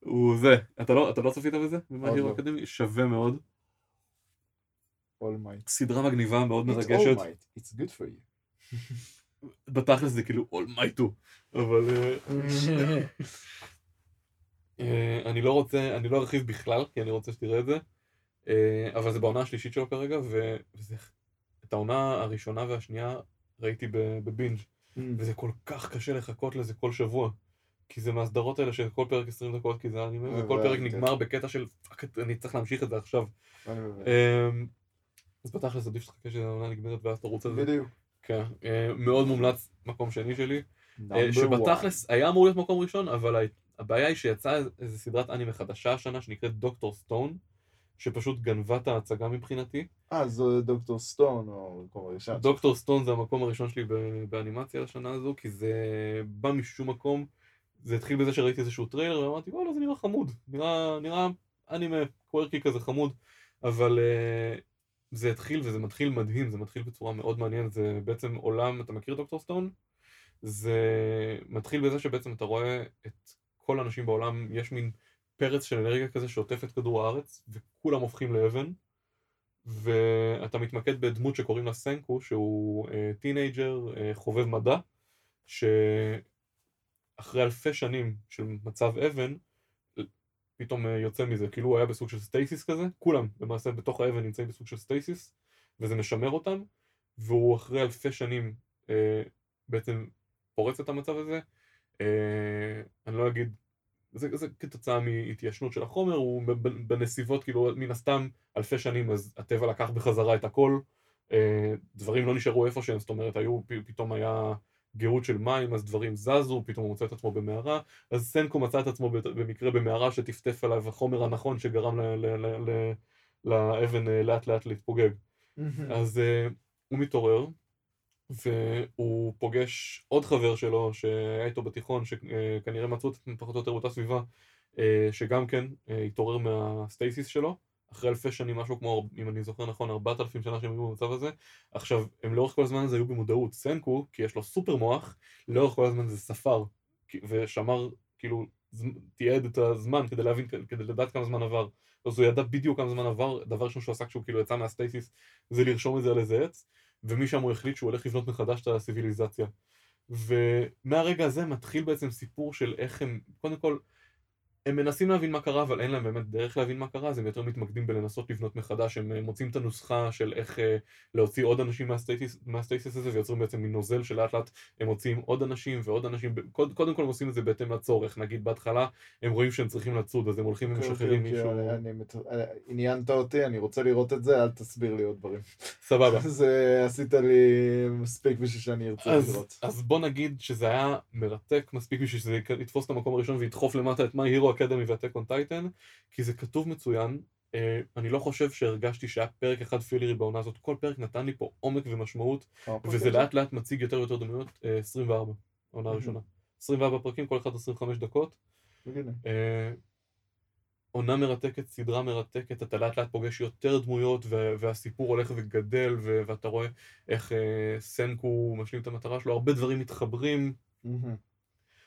הוא זה. אתה לא, אתה לא צפית בזה? ב My Hero Academia? שווה מאוד. All might. סדרה מגניבה מאוד It's מרגשת. all might. It's good for you. [LAUGHS] בתכלס זה כאילו All Might הוא. אבל... אה, [LAUGHS] אה, אני לא רוצה, אני לא ארחיב בכלל, כי אני רוצה שתראה את זה, אבל זה בעונה השלישית שלו כרגע, ו- וזה, את העונה הראשונה והשנייה ראיתי ב binge, וזה כל כך קשה לחכות לזה כל שבוע. כי זה מהסדרות האלה שכל פרק 20 דקות, כי זה אנימה, וכל פרק הבנתי. נגמר בקטע של fuck, אני צריך להמשיך את זה עכשיו. מבין. אמ, אז בתכלס עדיף שתחכה שהעונה נגמרת ואז תרוץ על זה. בדיוק. כן, אה, מאוד מומלץ, מקום שני שלי. אה, שבתכלס היה אמור להיות מקום ראשון, אבל הבעיה היא שיצאה איזו סדרת אנימה חדשה השנה שנקראת Doctor Stone, שפשוט גנבה את ההצגה מבחינתי. אה, זו Doctor Stone, או מקום הראשון. Doctor Stone זה המקום הראשון שלי באנימציה לשנה הזו, כי זה בא משום מקום. זה התחיל בזה שראיתי איזשהו טריילר ואמרתי וואלה זה נראה חמוד, נראה, נראה אנימה quirky כזה חמוד, אבל uh, זה התחיל וזה מתחיל מדהים, זה מתחיל בצורה מאוד מעניינת, זה בעצם עולם, אתה מכיר Doctor Stone? זה מתחיל בזה שבעצם אתה רואה את כל האנשים בעולם, יש מין פרץ של אנרגיה כזה שעוטף את כדור הארץ, וכולם הופכים לאבן, ואתה מתמקד בדמות שקוראים לה סנקו, שהוא אה, teenager, אה, חובב מדע, שאחרי אלפי שנים של מצב אבן, פתאום אה, יוצא מזה, כאילו הוא היה בסוג של stasis כזה, כולם למעשה בתוך האבן נמצאים בסוג של stasis, וזה משמר אותם, והוא אחרי אלפי שנים אה, בעצם פורץ את המצב הזה. אה, אני לא אגיד, זה, זה כתוצאה מהתיישנות של החומר, הוא בנסיבות, כאילו מן הסתם אלפי שנים, אז הטבע לקח בחזרה את הכל, אה, דברים לא נשארו איפה שהם, זאת אומרת, היו, פתאום היה גירות של מים, אז דברים זזו, פתאום הוא מוצא את עצמו במערה, אז סנקו מצא את עצמו במקרה במערה שטפטף עליו החומר הנכון שגרם ל- ל- ל- ל- לאבן אה, לאט לאט להתפוגג. אז uh, הוא מתעורר, והוא פוגש עוד חבר שלו שהיה איתו בתיכון, שכנראה מצאו את פחות או יותר באותה סביבה, uh, שגם כן uh, התעורר מהסטייסיס שלו, אחרי אלפי שנים, משהו כמו, אם אני זוכר נכון, 4,000 שנה שהם היו במצב הזה. עכשיו, הם לאורך כל הזמן הזה היו במודעות. סנקו, כי יש לו סופר מוח, לאורך כל הזמן זה ספר, ושמר, כאילו, תיעד את הזמן כדי להבין, כדי לדעת כמה זמן עבר. אז הוא ידע בדיוק כמה זמן עבר, דבר ראשון שהוא עשה כשהוא כאילו יצא מהסטייסיס זה לרשום את זה על איזה עץ, ומשם הוא החליט שהוא הולך לבנות מחדש את הסיביליזציה. ומהרגע הזה מתחיל בעצם סיפור של איך הם, קודם כל, הם מנסים להבין מה קרה, אבל אין להם באמת דרך להבין מה קרה, אז הם יותר מתמקדים בלנסות לבנות מחדש, הם אה, מוצאים את הנוסחה של איך אה, להוציא עוד אנשים מהסטייסיס, מהסטייסיס הזה, ויוצרים בעצם מין נוזל שלאט לאט הם מוציאים עוד אנשים ועוד אנשים, קוד, קודם כל הם עושים את זה בהתאם לצורך, נגיד בהתחלה הם רואים שהם צריכים לצוד, אז הם הולכים ומשחררים אוקיי, מישהו, אני- אני מת- אה, עניינת אותי, אני רוצה לראות את זה, אל תסביר לי עוד דברים. סבבה. [LAUGHS] זה עשית לי מספיק בשביל שאני ארצה אז, לראות. אז בוא נגיד שזה היה מרתק מספיק בשביל שזה יתפוס את המקום הראשון וידחוף למטה את My Hero וה-Tech on Titan, כי זה כתוב מצוין. אה, אני לא חושב שהרגשתי שהיה פרק אחד פילרי בעונה הזאת, כל פרק נתן לי פה עומק ומשמעות, וזה לאט לאט מציג יותר ויותר דמויות, אה, 24, העונה הראשונה. 24 פרקים, כל אחד 25 דקות. אה, עונה מרתקת, סדרה מרתקת, אתה לאט לאט פוגש יותר דמויות וה- והסיפור הולך וגדל ו- ואתה רואה איך אה, סנקו משלים את המטרה שלו, הרבה דברים מתחברים, מהמם.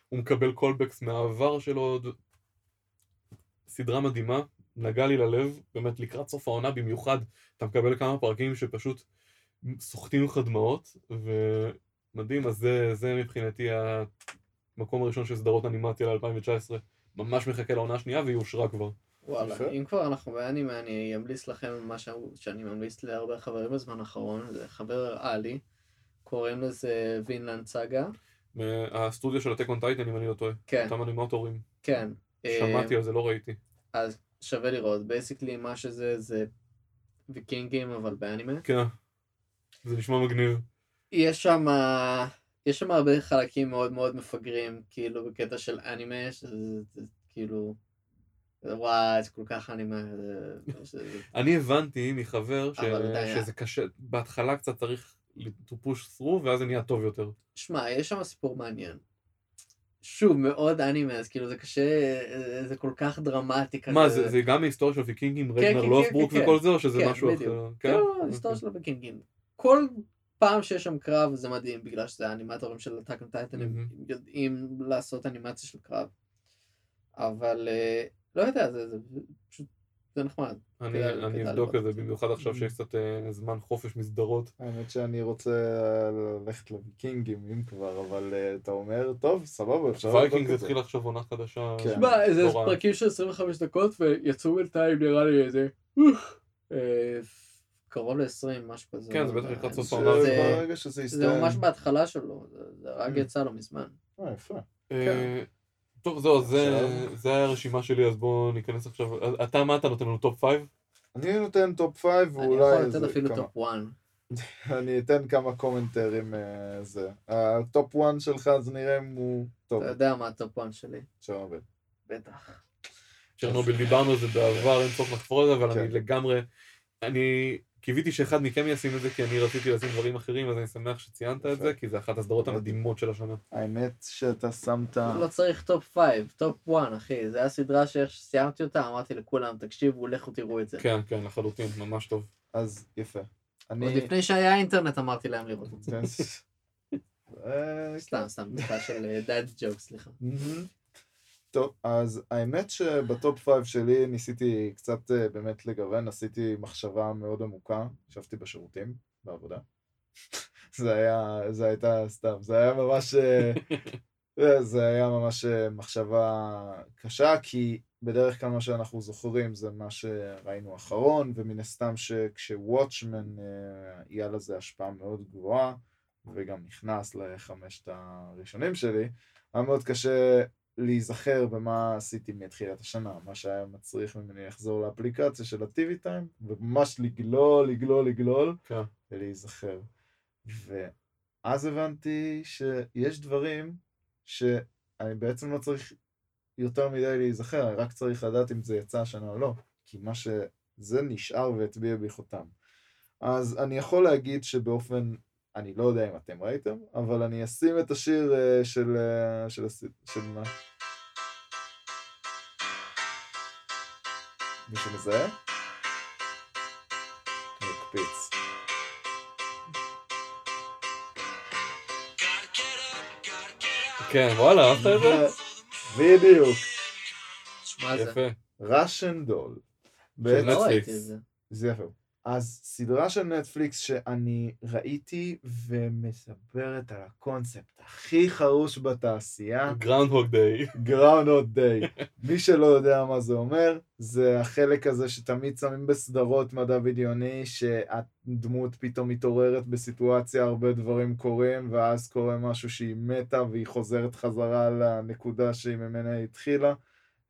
הוא מקבל קולבקס מהעבר שלו, סדרה מדהימה, נגע לי ללב, באמת לקראת סוף העונה במיוחד, אתה מקבל כמה פרקים שפשוט סוחטים לך דמעות, ומדהים, אז זה, זה מבחינתי המקום הראשון של סדרות אנימציה ל-2019. ממש מחכה לעונה השנייה והיא אושרה כבר. וואלה. אם כבר אנחנו באנימה, אני אמליץ לכם מה ש- שאני ממליץ להרבה חברים בזמן האחרון, זה חבר עלי, קוראים לזה וינלנד סאגה. הסטודיו של Attack on Titan, אם אני לא טועה. כן, אותם אנימטורים. כן. שמעתי על זה, לא ראיתי. אז שווה לראות, basically מה שזה זה ויקינגים אבל באנימה. כן. זה נשמע מגניב. יש שם, יש שם הרבה חלקים מאוד מאוד מפגרים, כאילו בקטע של אנימה, שזה זה, כאילו, וואי, זה כל כך אנימה, אני הבנתי מחבר שזה קשה, בהתחלה קצת צריך to push through ואז זה נהיה טוב יותר. שמע, יש שם סיפור מעניין. שוב, מאוד אנימה, אז כאילו זה קשה, זה כל כך דרמטי כזה. מה, זה, זה גם היסטוריה של ויקינגים, כן, רגנר כן, לוסברוק כן, וכל זה, או שזה כן, משהו בדיוק. אחר? כן? לא, היסטוריה אוקיי. של הוויקינגים. כל פעם שיש שם קרב זה מדהים, בגלל שזה האנימטורים של הטאק טייטן, הם. יודעים לעשות אנימציה של קרב. אבל אה, לא יודע, זה, זה פשוט, זה נחמד. אני אבדוק את זה, את זה. במיוחד עכשיו Mm. שיש קצת אה, זמן חופש מסדרות. האמת שאני רוצה ללכת לוויקינגים, אם כבר, אבל אה, אתה אומר, טוב, סבבה, אפשר וייקינג את זה. התחיל עכשיו עונה חדשה. כן. שמע, איזה לא רע. פרקים של 25 דקות ויצאו בינתיים נראה לי איזה אה, קרוב ל-20 משהו כזה. כן, זה בטח לקראת סוף העונה. זה- ברגע שזה זה יסתיים. ממש בהתחלה שלו, זה- זה רק Mm. יצא לו מזמן. אה, יפה. טוב, זהו, זה זה היה הרשימה שלי, אז בואו ניכנס עכשיו. אתה, מה אתה נותן לנו top 5? אני נותן top 5 אני ואולי יכול איזה לתת אפילו top 1. [LAUGHS] אני אתן כמה קומנטרים אה, זה. ה top 1 שלך, אז נראה אם הוא טוב. אתה יודע מה ה top 1 שלי. עובד. בטח. צ'רנוביל דיברנו על זה בעבר, אין צורך לחפור על זה, אבל כן. אני לגמרי... אני קיוויתי שאחד מכם ישים את זה, כי אני רציתי לשים דברים אחרים, אז אני שמח שציינת את. זה, כי זה אחת הסדרות. המדהימות של השנה. האמת שאתה שמת... לא צריך top 5, top 1 אחי. זה הסדרה שאיך שסיימתי אותה, אמרתי לכולם, תקשיבו, לכו תראו את זה. כן, כן, לחלוטין, ממש טוב. אז יפה. עוד אני... לפני שהיה אינטרנט אמרתי להם לראות את זה. אה, [LAUGHS] [LAUGHS] סתם, סתם, בדיחה של dad joke, סליחה. טוב, אז האמת שב top 5 שלי ניסיתי קצת אה, באמת לגוון, עשיתי מחשבה מאוד עמוקה, ישבתי בשירותים, בעבודה. [LAUGHS] זה היה, זה הייתה סתם, זה היה ממש, אה, [LAUGHS] אה, זה היה ממש מחשבה קשה, כי בדרך כלל מה שאנחנו זוכרים זה מה שראינו אחרון, ומן הסתם שכשוואטשמן יהיה לזה השפעה מאוד גבוהה, וגם נכנס לחמשת הראשונים שלי, היה מאוד קשה להיזכר במה עשיתי מתחילת השנה, מה שהיה מצריך ממני לחזור לאפליקציה של ה-TV Time, וממש לגלול, לגלול, לגלול, כן. ולהיזכר. ואז הבנתי שיש דברים שאני בעצם לא צריך יותר מדי להיזכר, אני רק צריך לדעת אם זה יצא השנה או לא, כי מה שזה נשאר והטביע בי חותם. אז אני יכול להגיד שבאופן, אני לא יודע אם אתם ראיתם, אבל אני אשים את השיר אה, של, אה, של, של מה? מישהו מזהה? אני אקפיץ. כן, וואלה, אהבת את זה? בדיוק. מה זה? יפה. Russian Doll. של נטפליקס. זה יפה. אז סדרה של נטפליקס שאני ראיתי ומספרת על הקונספט הכי חרוש בתעשייה, Groundhog Day. Ground Day. מי שלא יודע מה זה אומר, זה החלק הזה שתמיד שמים בסדרות מדע בדיוני, שהדמות פתאום מתעוררת בסיטואציה, הרבה דברים קורים, ואז קורה משהו שהיא מתה והיא חוזרת חזרה לנקודה שהיא ממנה התחילה.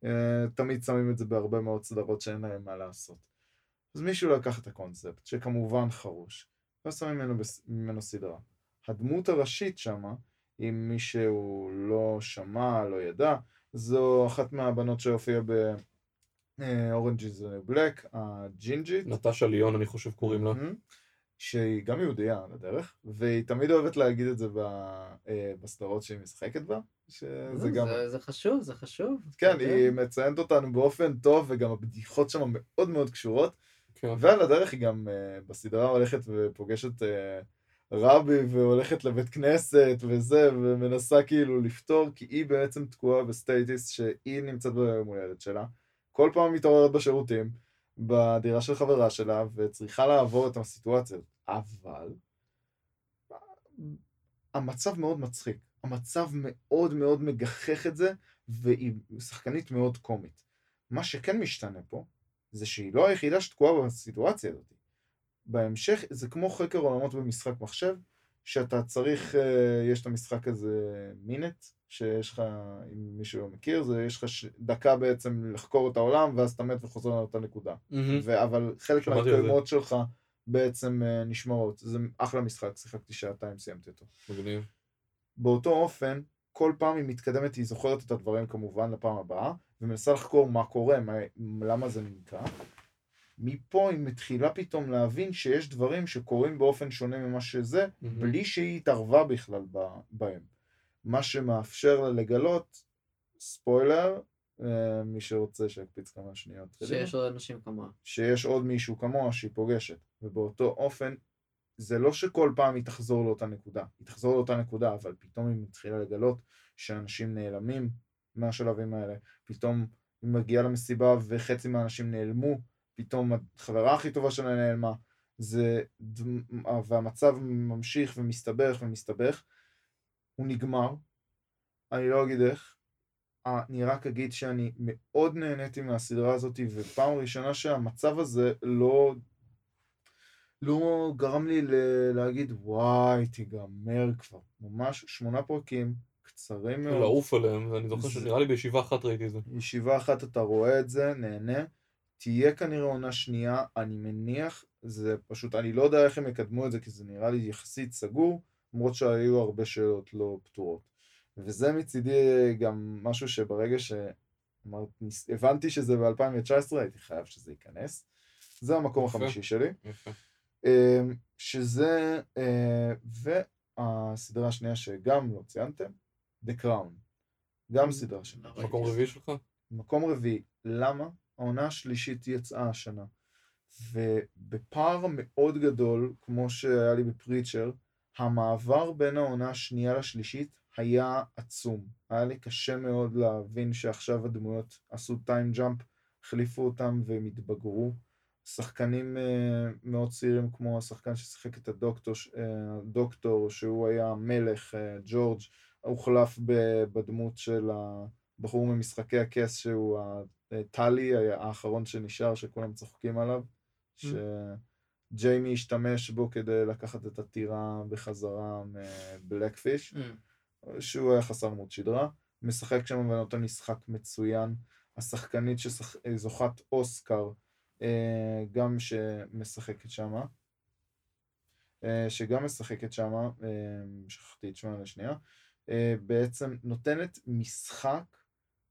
אה, תמיד שמים את זה בהרבה מאוד סדרות שאין להם מה לעשות. אז מישהו לקח את הקונספט, שכמובן חרוש, ועשה ממנו, בס- ממנו סדרה. הדמות הראשית שמה, אם מישהו לא שמע, לא ידע, זו אחת מהבנות שהופיעה ב-Orange is the Black, הג'ינג'ית. נטשה ליון, אני חושב קוראים לה. שהיא גם יהודייה על הדרך, והיא תמיד אוהבת להגיד את זה ב, אה, בסדרות שהיא משחקת בה, שזה גם... זה- זה חשוב, זה חשוב. כן, יודע. היא מציינת אותנו באופן טוב, וגם הבדיחות שם מאוד מאוד קשורות, כן. ועל הדרך היא גם uh, בסדרה הולכת ופוגשת uh, רבי והולכת לבית כנסת וזה, ומנסה כאילו לפתור, כי היא בעצם תקועה ב stasis שהיא נמצאת ביום הולדת שלה. כל פעם מתעוררת בשירותים, בדירה של חברה שלה, וצריכה לעבור את הסיטואציה הזאת. אבל המצב מאוד מצחיק. המצב מאוד מאוד מגחך את זה, והיא שחקנית מאוד קומית. מה שכן משתנה פה, זה שהיא לא היחידה שתקועה בסיטואציה הזאת. בהמשך, זה כמו חקר עולמות במשחק מחשב, שאתה צריך, אה, יש את המשחק הזה מינט, שיש לך, אם מישהו לא מכיר, זה יש לך ש... דקה בעצם לחקור את העולם, ואז אתה מת וחוזר לאותה נקודה. מהמם. ו... אבל חלק. מההתקדמות שלך בעצם אה, נשמרות. זה אחלה משחק, שיחקתי שעתיים, סיימתי אותו. מגניב. באותו אופן, כל פעם היא מתקדמת, היא זוכרת את הדברים כמובן לפעם הבאה, ומנסה לחקור מה קורה, מה, למה זה נקרא. מפה היא מתחילה פתאום להבין שיש דברים שקורים באופן שונה ממה שזה, מהמם. בלי שהיא התערבה בכלל בהם. מה שמאפשר לה לגלות, ספוילר, אה, מי שרוצה שיקפיץ כמה שניות. שיש עוד אנשים כמוה. שיש עוד מישהו כמוה שהיא פוגשת, ובאותו אופן, זה לא שכל פעם היא תחזור לאותה נקודה, היא תחזור לאותה נקודה, אבל פתאום היא מתחילה לגלות שאנשים נעלמים מהשלבים האלה, פתאום היא מגיעה למסיבה וחצי מהאנשים נעלמו, פתאום החברה הכי טובה שלה נעלמה, זה, והמצב ממשיך ומסתבך ומסתבך, הוא נגמר, אני לא אגיד איך, אני רק אגיד שאני מאוד נהניתי מהסדרה הזאת, ופעם ראשונה שהמצב הזה לא, לא גרם לי ל- להגיד וואי תיגמר כבר, ממש שמונה פרקים, קצרים מאוד, לעוף עליהם, ואני זוכר שנראה לי בישיבה אחת ראיתי את זה. ישיבה אחת אתה רואה את זה, נהנה. תהיה כנראה עונה שנייה, אני מניח, זה פשוט, אני לא יודע איך הם יקדמו את זה, כי זה נראה לי יחסית סגור, למרות שהיו הרבה שאלות לא פתורות. וזה מצידי גם משהו שברגע שהבנתי שזה ב-2019, הייתי חייב שזה ייכנס. זה המקום יפה. החמישי שלי. יפה. אמ, שזה, אה, והסדרה השנייה שגם לא ציינתם, The Crown. גם סדרה ראיתי. מקום רביעי שלך? מקום רביעי. למה? העונה השלישית יצאה השנה. ובפער מאוד גדול, כמו שהיה לי בפריצ'ר, המעבר בין העונה השנייה לשלישית היה עצום. היה לי קשה מאוד להבין שעכשיו הדמויות עשו טיים ג'אמפ, החליפו אותם והם התבגרו. שחקנים uh, מאוד צעירים כמו השחקן ששיחק את הדוקטור, uh, הדוקטור שהוא היה מלך, uh, ג'ורג', הוחלף בדמות של הבחור ממשחקי הכס שהוא ה- טלי, היה האחרון שנשאר שכולם צוחקים עליו, שג'יימי השתמש בו כדי לקחת את הטירה בחזרה מבלקפיש, Mm. שהוא היה חסר עמוד שדרה, משחק שם ונותן משחק מצוין, השחקנית שזוכת אוסקר, אה, גם שמשחקת שמה, אה, שגם משחקת שמה, אה, שכחתי את שמה לשנייה, בעצם נותנת משחק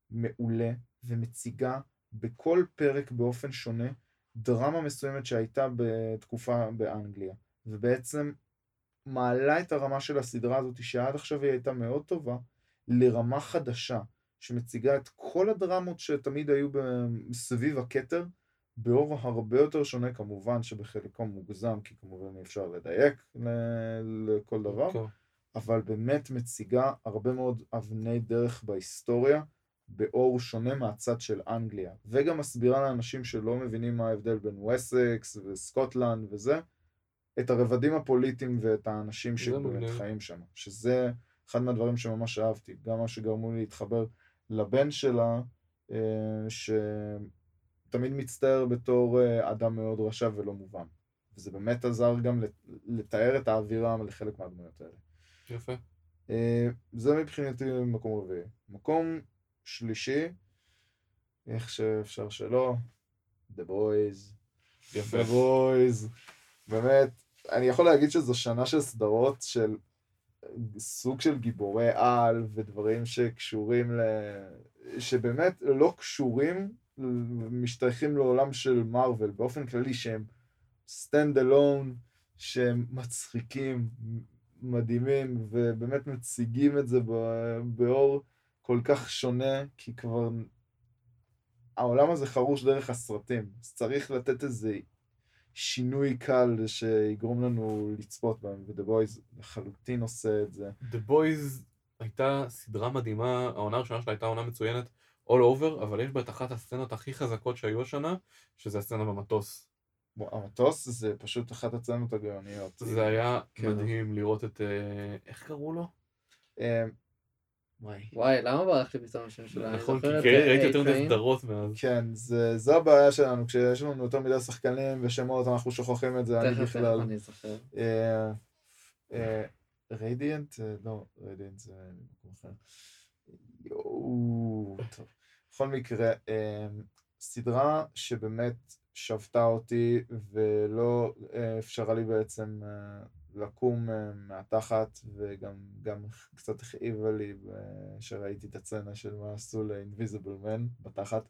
מעולה ומציגה בכל פרק באופן שונה דרמה מסוימת שהייתה בתקופה באנגליה, ובעצם מעלה את הרמה של הסדרה הזאת שעד עכשיו היא הייתה מאוד טובה לרמה חדשה שמציגה את כל הדרמות שתמיד היו סביב הכתר באור הרבה יותר שונה כמובן שבחלקו מוגזם כי כמובן אי אפשר לדייק לכל דבר כן. אבל באמת מציגה הרבה מאוד אבני דרך בהיסטוריה באור שונה מהצד של אנגליה. וגם מסבירה לאנשים שלא מבינים מה ההבדל בין וסקס וסקוטלנד וזה את הרבדים הפוליטיים ואת האנשים שבאמת. חיים שם. שזה אחד מהדברים שממש אהבתי. גם מה שגרמו לי להתחבר לבן שלה אה, שתמיד מצטער בתור אה, אדם מאוד רשע ולא מובן. וזה באמת עזר גם לת- לתאר את האווירה לחלק מהדמויות האלה יפה. אה, זה מבחינתי מקום רביעי. מקום שלישי, איך שאפשר שלא, The Boys. יפה. The Boys. באמת, אני יכול להגיד שזו שנה של סדרות של סוג של גיבורי על ודברים שקשורים ל... שבאמת לא קשורים, משתייכים לעולם של מארוול באופן כללי שהם stand alone, שהם מצחיקים, מדהימים, ובאמת מציגים את זה באור כל כך שונה, כי כבר העולם הזה חרוש דרך הסרטים, אז צריך לתת איזה שינוי קל שיגרום לנו לצפות בהם, ו-The Boys לחלוטין עושה את זה. The Boys הייתה סדרה מדהימה, העונה הראשונה שלה הייתה עונה מצוינת all over, אבל יש בה את אחת הסצנות הכי חזקות שהיו השנה, שזה הסצנה במטוס. המטוס זה פשוט אחת הצנות הגאוניות. זה היה כן. מדהים לראות את... אה, איך קראו לו? אה, וואי. וואי, למה ברח לי פתאום השם שלה? נכון, כי אה, ראיתי יותר מדי. סדרות מאז. כן, זה, זה הבעיה שלנו, כשיש לנו יותר מדי שחקנים ושמות, אנחנו שוכחים את זה, אני בכלל. אני זוכר. רדיאנט? לא, רדיאנט זה מקום אחר. יואו, טוב. בכל מקרה, אה, סדרה שבאמת שבתה אותי ולא אה, אפשרה לי בעצם אה, לקום אה, מהתחת וגם גם קצת הכאיבה לי אה, שראיתי את הצצנה של מה עשו ל-Invisible Man בתחת.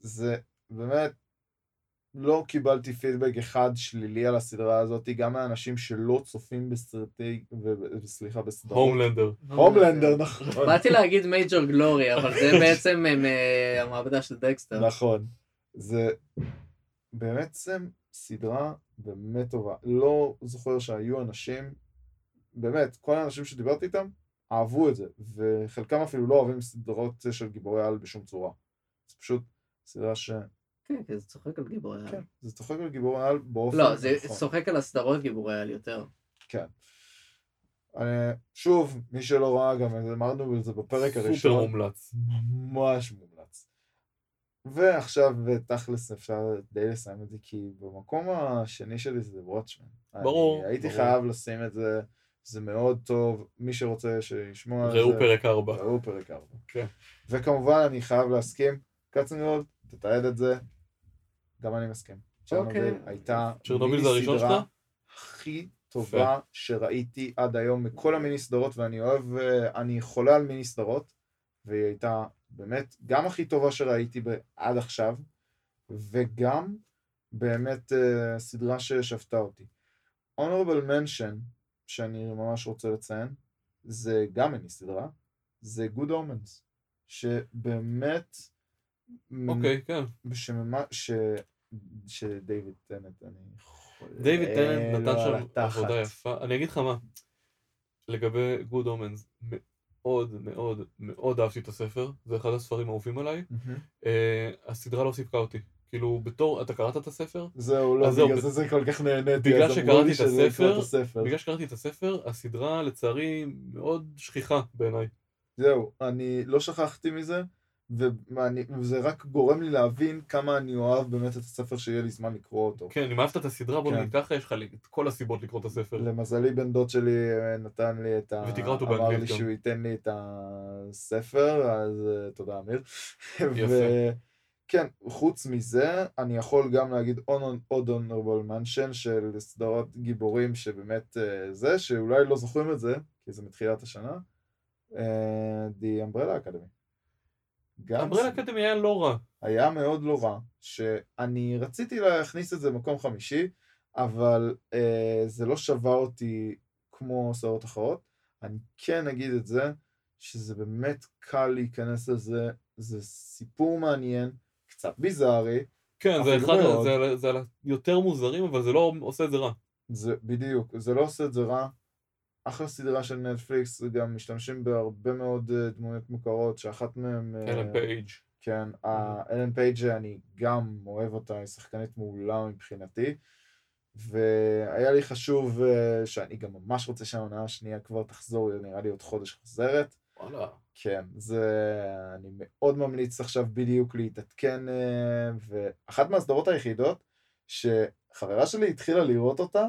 זה באמת לא קיבלתי פידבק אחד שלילי על הסדרה הזאת, גם מאנשים שלא צופים בסרטי, וסליחה, בסדרות. הומלנדר. הומלנדר, נכון. באתי להגיד מייג'ור גלורי, אבל זה בעצם המעבדה של דקסטר. נכון. זה באמת זה סדרה באמת טובה. לא זוכר שהיו אנשים, באמת, כל האנשים שדיברתי איתם, אהבו את זה, וחלקם אפילו לא אוהבים סדרות של גיבורי על בשום צורה. זה פשוט סדרה כן, כי זה צוחק על גיבורי על. כן, זה צוחק על גיבורי על באופן לא, זה נכון. צוחק על הסדרות גיבורי על יותר. כן. אה, שוב, מי שלא ראה, גם אמרנו על זה בפרק סופר הראשון, מומלץ. ממש מומלץ. ועכשיו, תכלס, אפשר די לסיים את זה, כי במקום השני שלי זה וואטשמן. ברור, הייתי ברור. חייב לשים את זה, זה מאוד טוב, מי שרוצה שישמוע על זה. ראו פרק 4. ראו פרק 4. כן. וכמובן, אני חייב להסכים, קצנגולד, תתעד את זה, גם אני מסכים. צ'רנוביל אוקיי. הייתה צ'רנוביל זה הראשון מיני-סדרה שלך? הכי טובה שראיתי עד היום מכל המיני סדרות, ואני אוהב, אה, אני חולה על מיני סדרות, והיא הייתה באמת גם הכי טובה שראיתי עד עכשיו, וגם באמת אה, סדרה ששפטה אותי. Honorable Mention, שאני ממש רוצה לציין, זה גם מיני סדרה, זה Good Omens, שבאמת... אוקיי, כן. שממה, ש... שדייוויד טנט, אני טננט לו נתן שם. עבודה יפה. אני אגיד לך מה, לגבי Good Omens, מאוד מאוד מאוד אהבתי את הספר, זה אחד הספרים האהובים עליי. אה, הסדרה לא סיפקה אותי. כאילו, בתור, אתה קראת את הספר? זהו, לא, בגלל זה זה כל כך נהניתי, בגלל אז אמרו שקראתי לי את שזה לקרוא הספר. בגלל שקראתי את הספר, הסדרה לצערי מאוד שכיחה בעיניי. זהו, אני לא שכחתי מזה, וזה רק גורם לי להבין כמה אני אוהב באמת את הספר שיהיה לי זמן לקרוא אותו. כן, אם אהבת את הסדרה, בוא כן. נגיד ככה, יש לך את כל הסיבות לקרוא את הספר. למזלי בן דוד שלי אה, נתן לי את ה... ותקרא אותו אמר באנגלית לי גם. שהוא ייתן לי את הספר, אז אה, תודה אמיר. יפה. וכן, חוץ מזה, אני יכול גם להגיד עוד- honorable mention של סדרות גיבורים שבאמת אה, זה, שאולי לא זוכרים את זה, כי זה מתחילת השנה, The Umbrella Academy. גם אמברלה אקדמי היה לא רע. היה מאוד לא רע, שאני רציתי להכניס את זה במקום חמישי, אבל אה, זה לא שווה אותי כמו סדרות אחרות. אני כן אגיד את זה, שזה באמת קל להיכנס לזה, זה סיפור מעניין, קצת ביזארי, כן, זה אחד, מאוד. זה זה על היותר מוזרים, אבל זה לא עושה את זה רע. זה בדיוק, זה לא עושה את זה רע. אחלה סדרה של נטפליקס, גם משתמשים בהרבה מאוד אה, דמויות מוכרות, שאחת מהן... אה, אלן פייג'. כן, ה- אלן פייג' אני גם אוהב אותה, היא שחקנית מעולה מבחינתי. והיה לי חשוב אה, שאני גם ממש רוצה שהעונה השנייה כבר תחזור, היא נראה לי עוד חודש חוזרת. וואלה. כן, זה... אני מאוד ממליץ עכשיו בדיוק להתעדכן, ואחת מהסדרות היחידות שחברה שלי התחילה לראות אותה,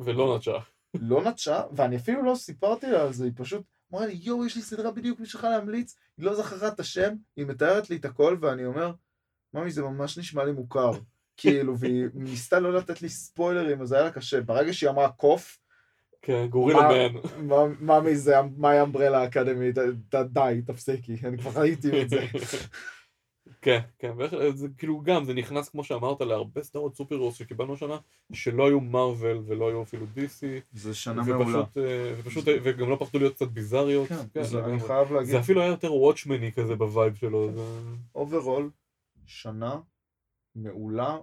ולא נטשה. לא נטשה, ואני אפילו לא סיפרתי לה על זה, היא פשוט אמרה לי, יואו, יש לי סדרה בדיוק בשבילך להמליץ, היא לא זכרה את השם, היא מתארת לי את הכל, ואני אומר, ממי, זה ממש נשמע לי מוכר. [LAUGHS] כאילו, והיא ניסתה לא לתת לי ספוילרים, אז היה לה קשה. ברגע שהיא אמרה קוף, כן, גורילה. מה- ממי זה, מאי אמברלה אקדמי, די, תפסיקי, אני כבר ראיתי את זה. [LAUGHS] כן, כן, ואיך- זה כאילו גם, זה נכנס כמו שאמרת להרבה סדרות סופר הירוס שקיבלנו השנה, שלא היו מארוול ולא היו אפילו DC, זה שנה מעולה. ופשוט, אה, ופשוט, וגם לא פחדו להיות קצת ביזאריות, כן, כן, זה- אני. חייב להגיד, זה אפילו היה יותר וואטשמני כזה ב vibe שלו, זה... overall, שנה מעולה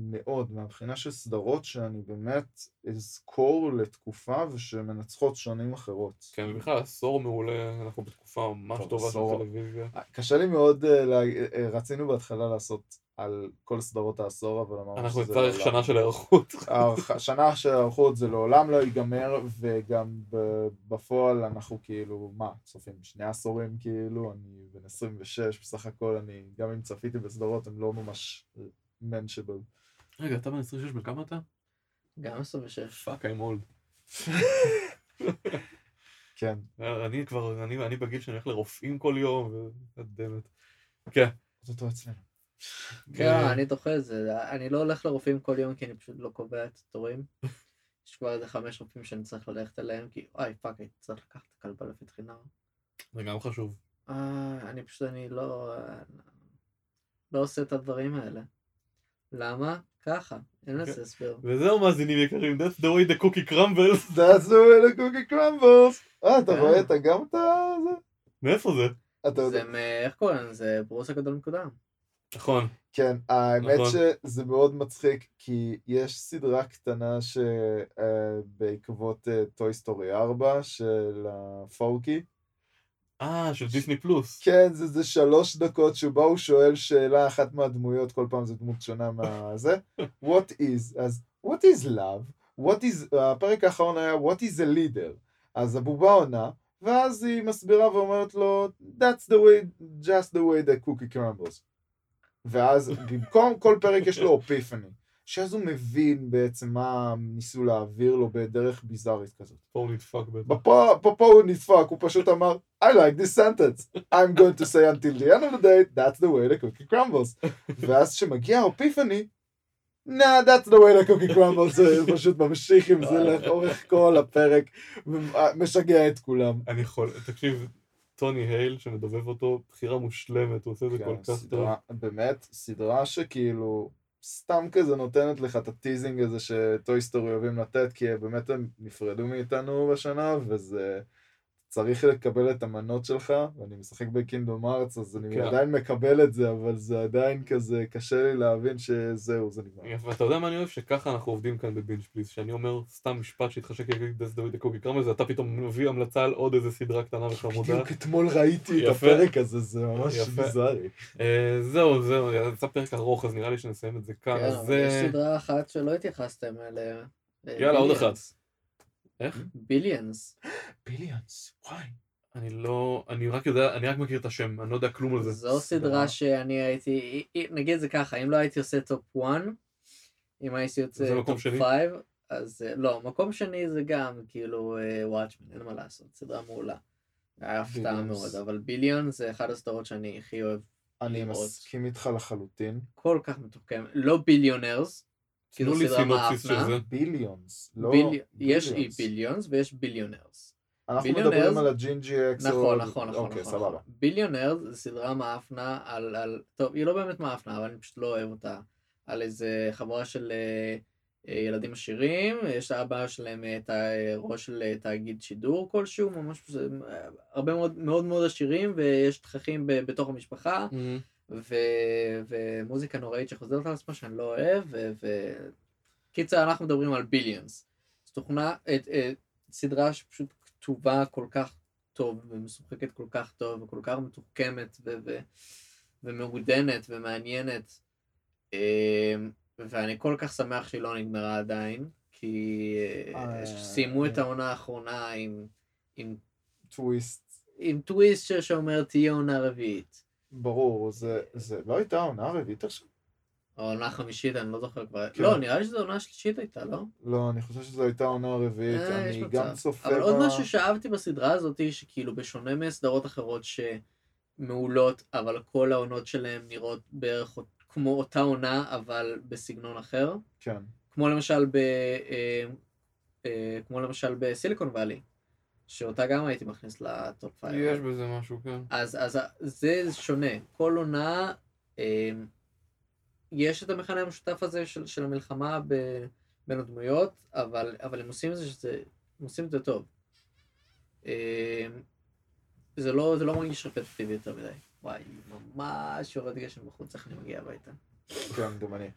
מאוד, מהבחינה של סדרות שאני באמת אזכור לתקופה ושמנצחות שנים אחרות. כן, ובכלל עשור מעולה, אנחנו בתקופה ממש טוב, טובה של. טלוויזיה. קשה לי מאוד, אה, לה- אה, רצינו בהתחלה לעשות על כל סדרות העשור, אבל אמרנו אנחנו שזה נצטרך לעולם. שנה של היערכות. [LAUGHS] שנה של היערכות זה לעולם לא ייגמר, וגם בפועל אנחנו כאילו, מה, צופים שני עשורים כאילו, אני בן 26, בסך הכל אני, גם אם צפיתי בסדרות, הם לא ממש mentionable. רגע, אתה בן 26, בן כמה אתה? גם 26. fuck, I'm old. [LAUGHS] כן, אני כבר, אני אני בגיל שאני הולך לרופאים כל יום, וגדמת. כן. זה אותו אצלנו. כן, אני דוחה את זה. אני לא הולך לרופאים כל יום כי אני פשוט לא קובע את התורים. [LAUGHS] יש כבר איזה חמש רופאים שאני צריך ללכת אליהם, כי וואי fuck, הייתי צריך לקחת את הכלבה לווטרינר. זה גם חשוב. אה, אני פשוט, אני לא... אה, לא עושה את הדברים האלה. למה? ככה, אין לזה הסבר. וזהו מאזינים יקרים, that's the way the cookie crumbles. [LAUGHS] That's the way the cookie crumbles. אה, אתה. רואה אתה גם את זה? מאיפה זה? אתה יודע. זה מ... איך קוראים לזה? ברוס הגדול מקודם. נכון. כן, האמת נכון. שזה מאוד מצחיק, כי יש סדרה קטנה שבעקבות Toy Story 4 של ה Forky, אה, של Disney Plus. כן, זה, זה שלוש דקות שבו הוא שואל שאלה, אחת מהדמויות, כל פעם זו דמות שונה מהזה. [LAUGHS] What is? אז what is love? What is, הפרק האחרון היה What is a leader? אז הבובה עונה, ואז היא מסבירה ואומרת לו That's the way, just the way the cookie crumbles. ואז במקום כל פרק יש לו [LAUGHS] epiphany. שאז הוא מבין בעצם מה ניסו להעביר לו בדרך ביזארית כזאת. פה הוא נדפק בטח. פה, הוא נדפק, הוא פשוט אמר, I like this sentence, I'm going to say until the end of the day, that's the way the cookie crumbles. [LAUGHS] ואז כשמגיע האופיפני, nah, that's the way the cookie crumbles, זה פשוט ממשיך עם זה לאורך כל הפרק, ומשגע את כולם. אני יכול, תקשיב, טוני הייל שמדובב אותו, בחירה מושלמת, הוא עושה את זה כל כן, כך טוב. באמת, סדרה שכאילו, סתם כזה נותנת לך את ה teasing הזה ש Toy Story אוהבים לתת, כי באמת הם נפרדו מאיתנו בשנה, וזה... צריך לקבל את המנות שלך, ואני משחק ב Kingdom Hearts, אז אני כן. עדיין מקבל את זה, אבל זה עדיין כזה, קשה לי להבין שזהו, זה נגמר. ואתה יודע מה אני אוהב? שככה אנחנו עובדים כאן ב Binge Please, שאני אומר סתם משפט שהתחשק לי that's the way the cookie crumbles, זה אתה פתאום מביא המלצה על עוד איזה סדרה קטנה וחמודה. בדיוק אתמול ראיתי את יפה. הפרק הזה, זה ממש יפה. ביזארי. אה, זהו, זהו, יצא פרק ארוך, אז נראה לי שנסיים את זה כאן. כן, אז אבל זה... יש סדרה אחת שלא התייחסתם אליה. אה, יאללה, עוד אחת. איך? Billions. Billions, וואי. אני לא... אני רק יודע, אני רק מכיר את השם, אני לא יודע כלום על זה. זו סדרה שאני הייתי, נגיד זה ככה, אם לא הייתי עושה top 1, אם הייתי יוצא top שני? 5, אז אה, לא, מקום שני זה גם כאילו Watchmen, אין מה לעשות, סדרה מעולה. היה הפתעה. מאוד, אבל Billions זה אחד הסדרות שאני הכי אוהב, אני. מסכים איתך לחלוטין. כל כך מתוחכם, לא Billionaires, לי סדרה מעפנה. Billions, לא Billi- יש אי Billions. Billions ויש Billionaires. אנחנו Billionaires- מדברים על הג'ינג'י Axe. נכון, נכון, נכון, אוקיי, נכון. סבבה. נכון. Billionaire זה סדרה מעפנה על, על, טוב, היא לא באמת מעפנה, אבל אני פשוט לא אוהב אותה, על איזה חבורה של אה, אה, ילדים עשירים, יש לאבא שלהם אה, ת- אה, ראש של תאגיד שידור כלשהו, ממש אה, הרבה מאוד מאוד מאוד עשירים, ויש תככים בתוך המשפחה, ו, ומוזיקה נוראית שחוזרת על עצמה שאני לא אוהב, ו... ו... אנחנו מדברים על ביליאנס. זו תוכנה, את, את, סדרה שפשוט כתובה כל כך טוב, ומשוחקת כל כך טוב, וכל כך מתוחכמת, ו, ו, ומעודנת, ומעניינת. אמ, ואני כל כך שמח שהיא לא נגמרה עדיין, כי אה, אה, סיימו את העונה האחרונה עם, עם, טוויסט. עם טוויסט שאומר תהיה עונה רביעית. ברור, זה, זה לא הייתה העונה הרביעית עכשיו? או עונה חמישית, אני לא זוכר כבר. כן. לא, נראה לי שזו עונה שלישית הייתה, לא? לא, אני חושב שזו הייתה העונה הרביעית, אה, אני. גם צופה אבל עוד בה- משהו שאהבתי בסדרה הזאת, שכאילו בשונה מסדרות אחרות שמעולות, אבל כל העונות שלהן נראות בערך כמו אותה עונה, אבל בסגנון אחר. כן. כמו למשל ב... אה, אה, כמו למשל ב Silicon Valley, שאותה גם הייתי מכניס ל top five. יש בזה משהו, כן. אז, אז זה שונה. כל עונה, אה, יש את המכנה המשותף הזה של, של המלחמה ב, בין הדמויות, אבל, אבל הם עושים את זה, שזה, הם עושים את זה טוב. אה, זה לא, זה לא מרגיש רפטטיבי יותר מדי. וואי, ממש יורד גשם בחוץ, איך אני מגיע הביתה. כן, גם אני.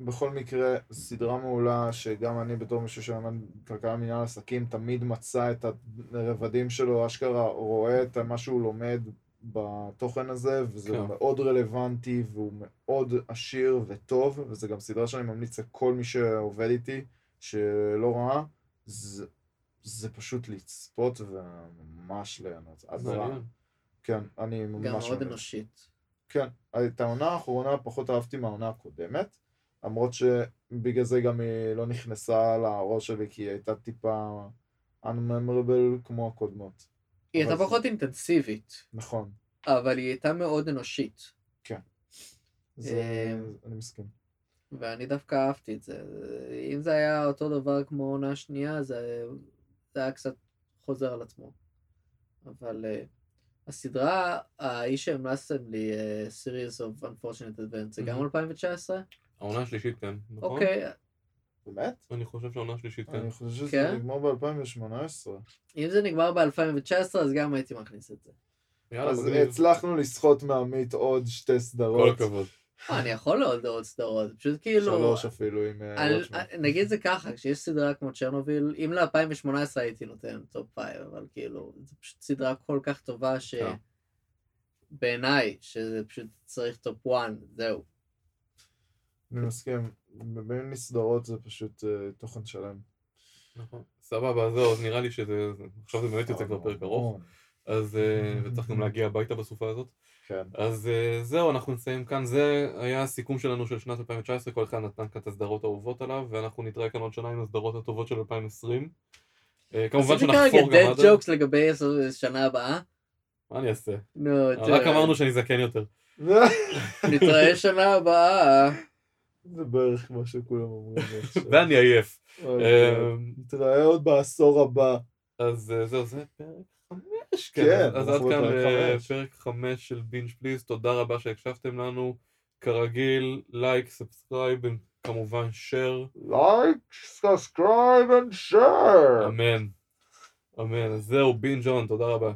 בכל מקרה, סדרה מעולה שגם אני בתור מישהו שלמד כלכלה מנהל עסקים, תמיד מצא את הרבדים שלו, אשכרה רואה את מה שהוא לומד בתוכן הזה, וזה כן. מאוד רלוונטי, והוא מאוד עשיר וטוב, וזה גם סדרה שאני ממליץ לכל מי שעובד איתי, שלא ראה, זה, זה פשוט לצפות וממש ליהנות. אדרה. מעניין. כן, אני ממש גם מאוד. אנושית. כן, את העונה האחרונה פחות אהבתי מהעונה הקודמת, למרות שבגלל זה גם היא לא נכנסה לראש שלי, כי היא הייתה טיפה unmemorable כמו הקודמות. היא הייתה אבל זה- פחות אינטנסיבית, נכון, אבל היא הייתה מאוד אנושית. זה... אמ, אני מסכים. ואני דווקא אהבתי את זה. אם זה היה אותו דבר כמו עונה שנייה, זה, זה היה קצת חוזר על עצמו. אבל uh, הסדרה, האיש שהמלצתם לי, uh, Series of Unfortunate Events, זה גם Mhm. 2019? העונה השלישית כן, נכון? אוקיי, באמת? אני חושב שהעונה השלישית כן. אני חושב שזה כן? נגמר ב-2018. אם זה נגמר ב-2019, אז גם הייתי מכניס את זה. יאללה, אז מגניב. הצלחנו לסחוט מעמית עוד שתי כל סדרות. הכבוד. אה, אני יכול לעוד עוד סדרות, פשוט כאילו... שלוש אפילו עם אה, על- Watchmen. נגיד זה ככה, כשיש סדרה כמו צ'רנוביל, אם ל-2018 הייתי נותן top five, אבל כאילו, זו פשוט סדרה כל כך טובה כן. שבעיניי, שזה פשוט צריך top 1, זהו. אני מסכים. בין מסדרות זה פשוט אה, תוכן שלם. נכון. סבבה, אז זהו, אז נראה לי שזה... זה- עכשיו זה באמת יוצא כבר פרק ארוך, אז... אה, וצריך גם להגיע הביתה בסופה הזאת. כן. אז אה, זהו, אנחנו נסיים כאן. זה היה הסיכום שלנו של שנת 2019, כל אחד נתן כאן את הסדרות האהובות עליו, ואנחנו נתראה כאן עוד שנה עם הסדרות הטובות של 2020. אה, כמובן עשיתי שנחפור כרגע גם dad עד... אז. jokes לגבי שנה הבאה. מה אני אעשה? נו, רק אמרנו שאני זקן יותר. [LAUGHS] נתראה שנה הבאה. זה בערך מה שכולם אומרים. [LAUGHS] ואני עייף. אה, כן. נתראה עוד בעשור הבא. אז אה, זהו, זה פרק חמש. כן, אז עד כאן אה. פרק חמש של Binge Please, תודה רבה שהקשבתם לנו. כרגיל, לייק, subscribe, כמובן share. Subscribe and share. אמן. אמן. אז זהו, בינג' און, תודה רבה.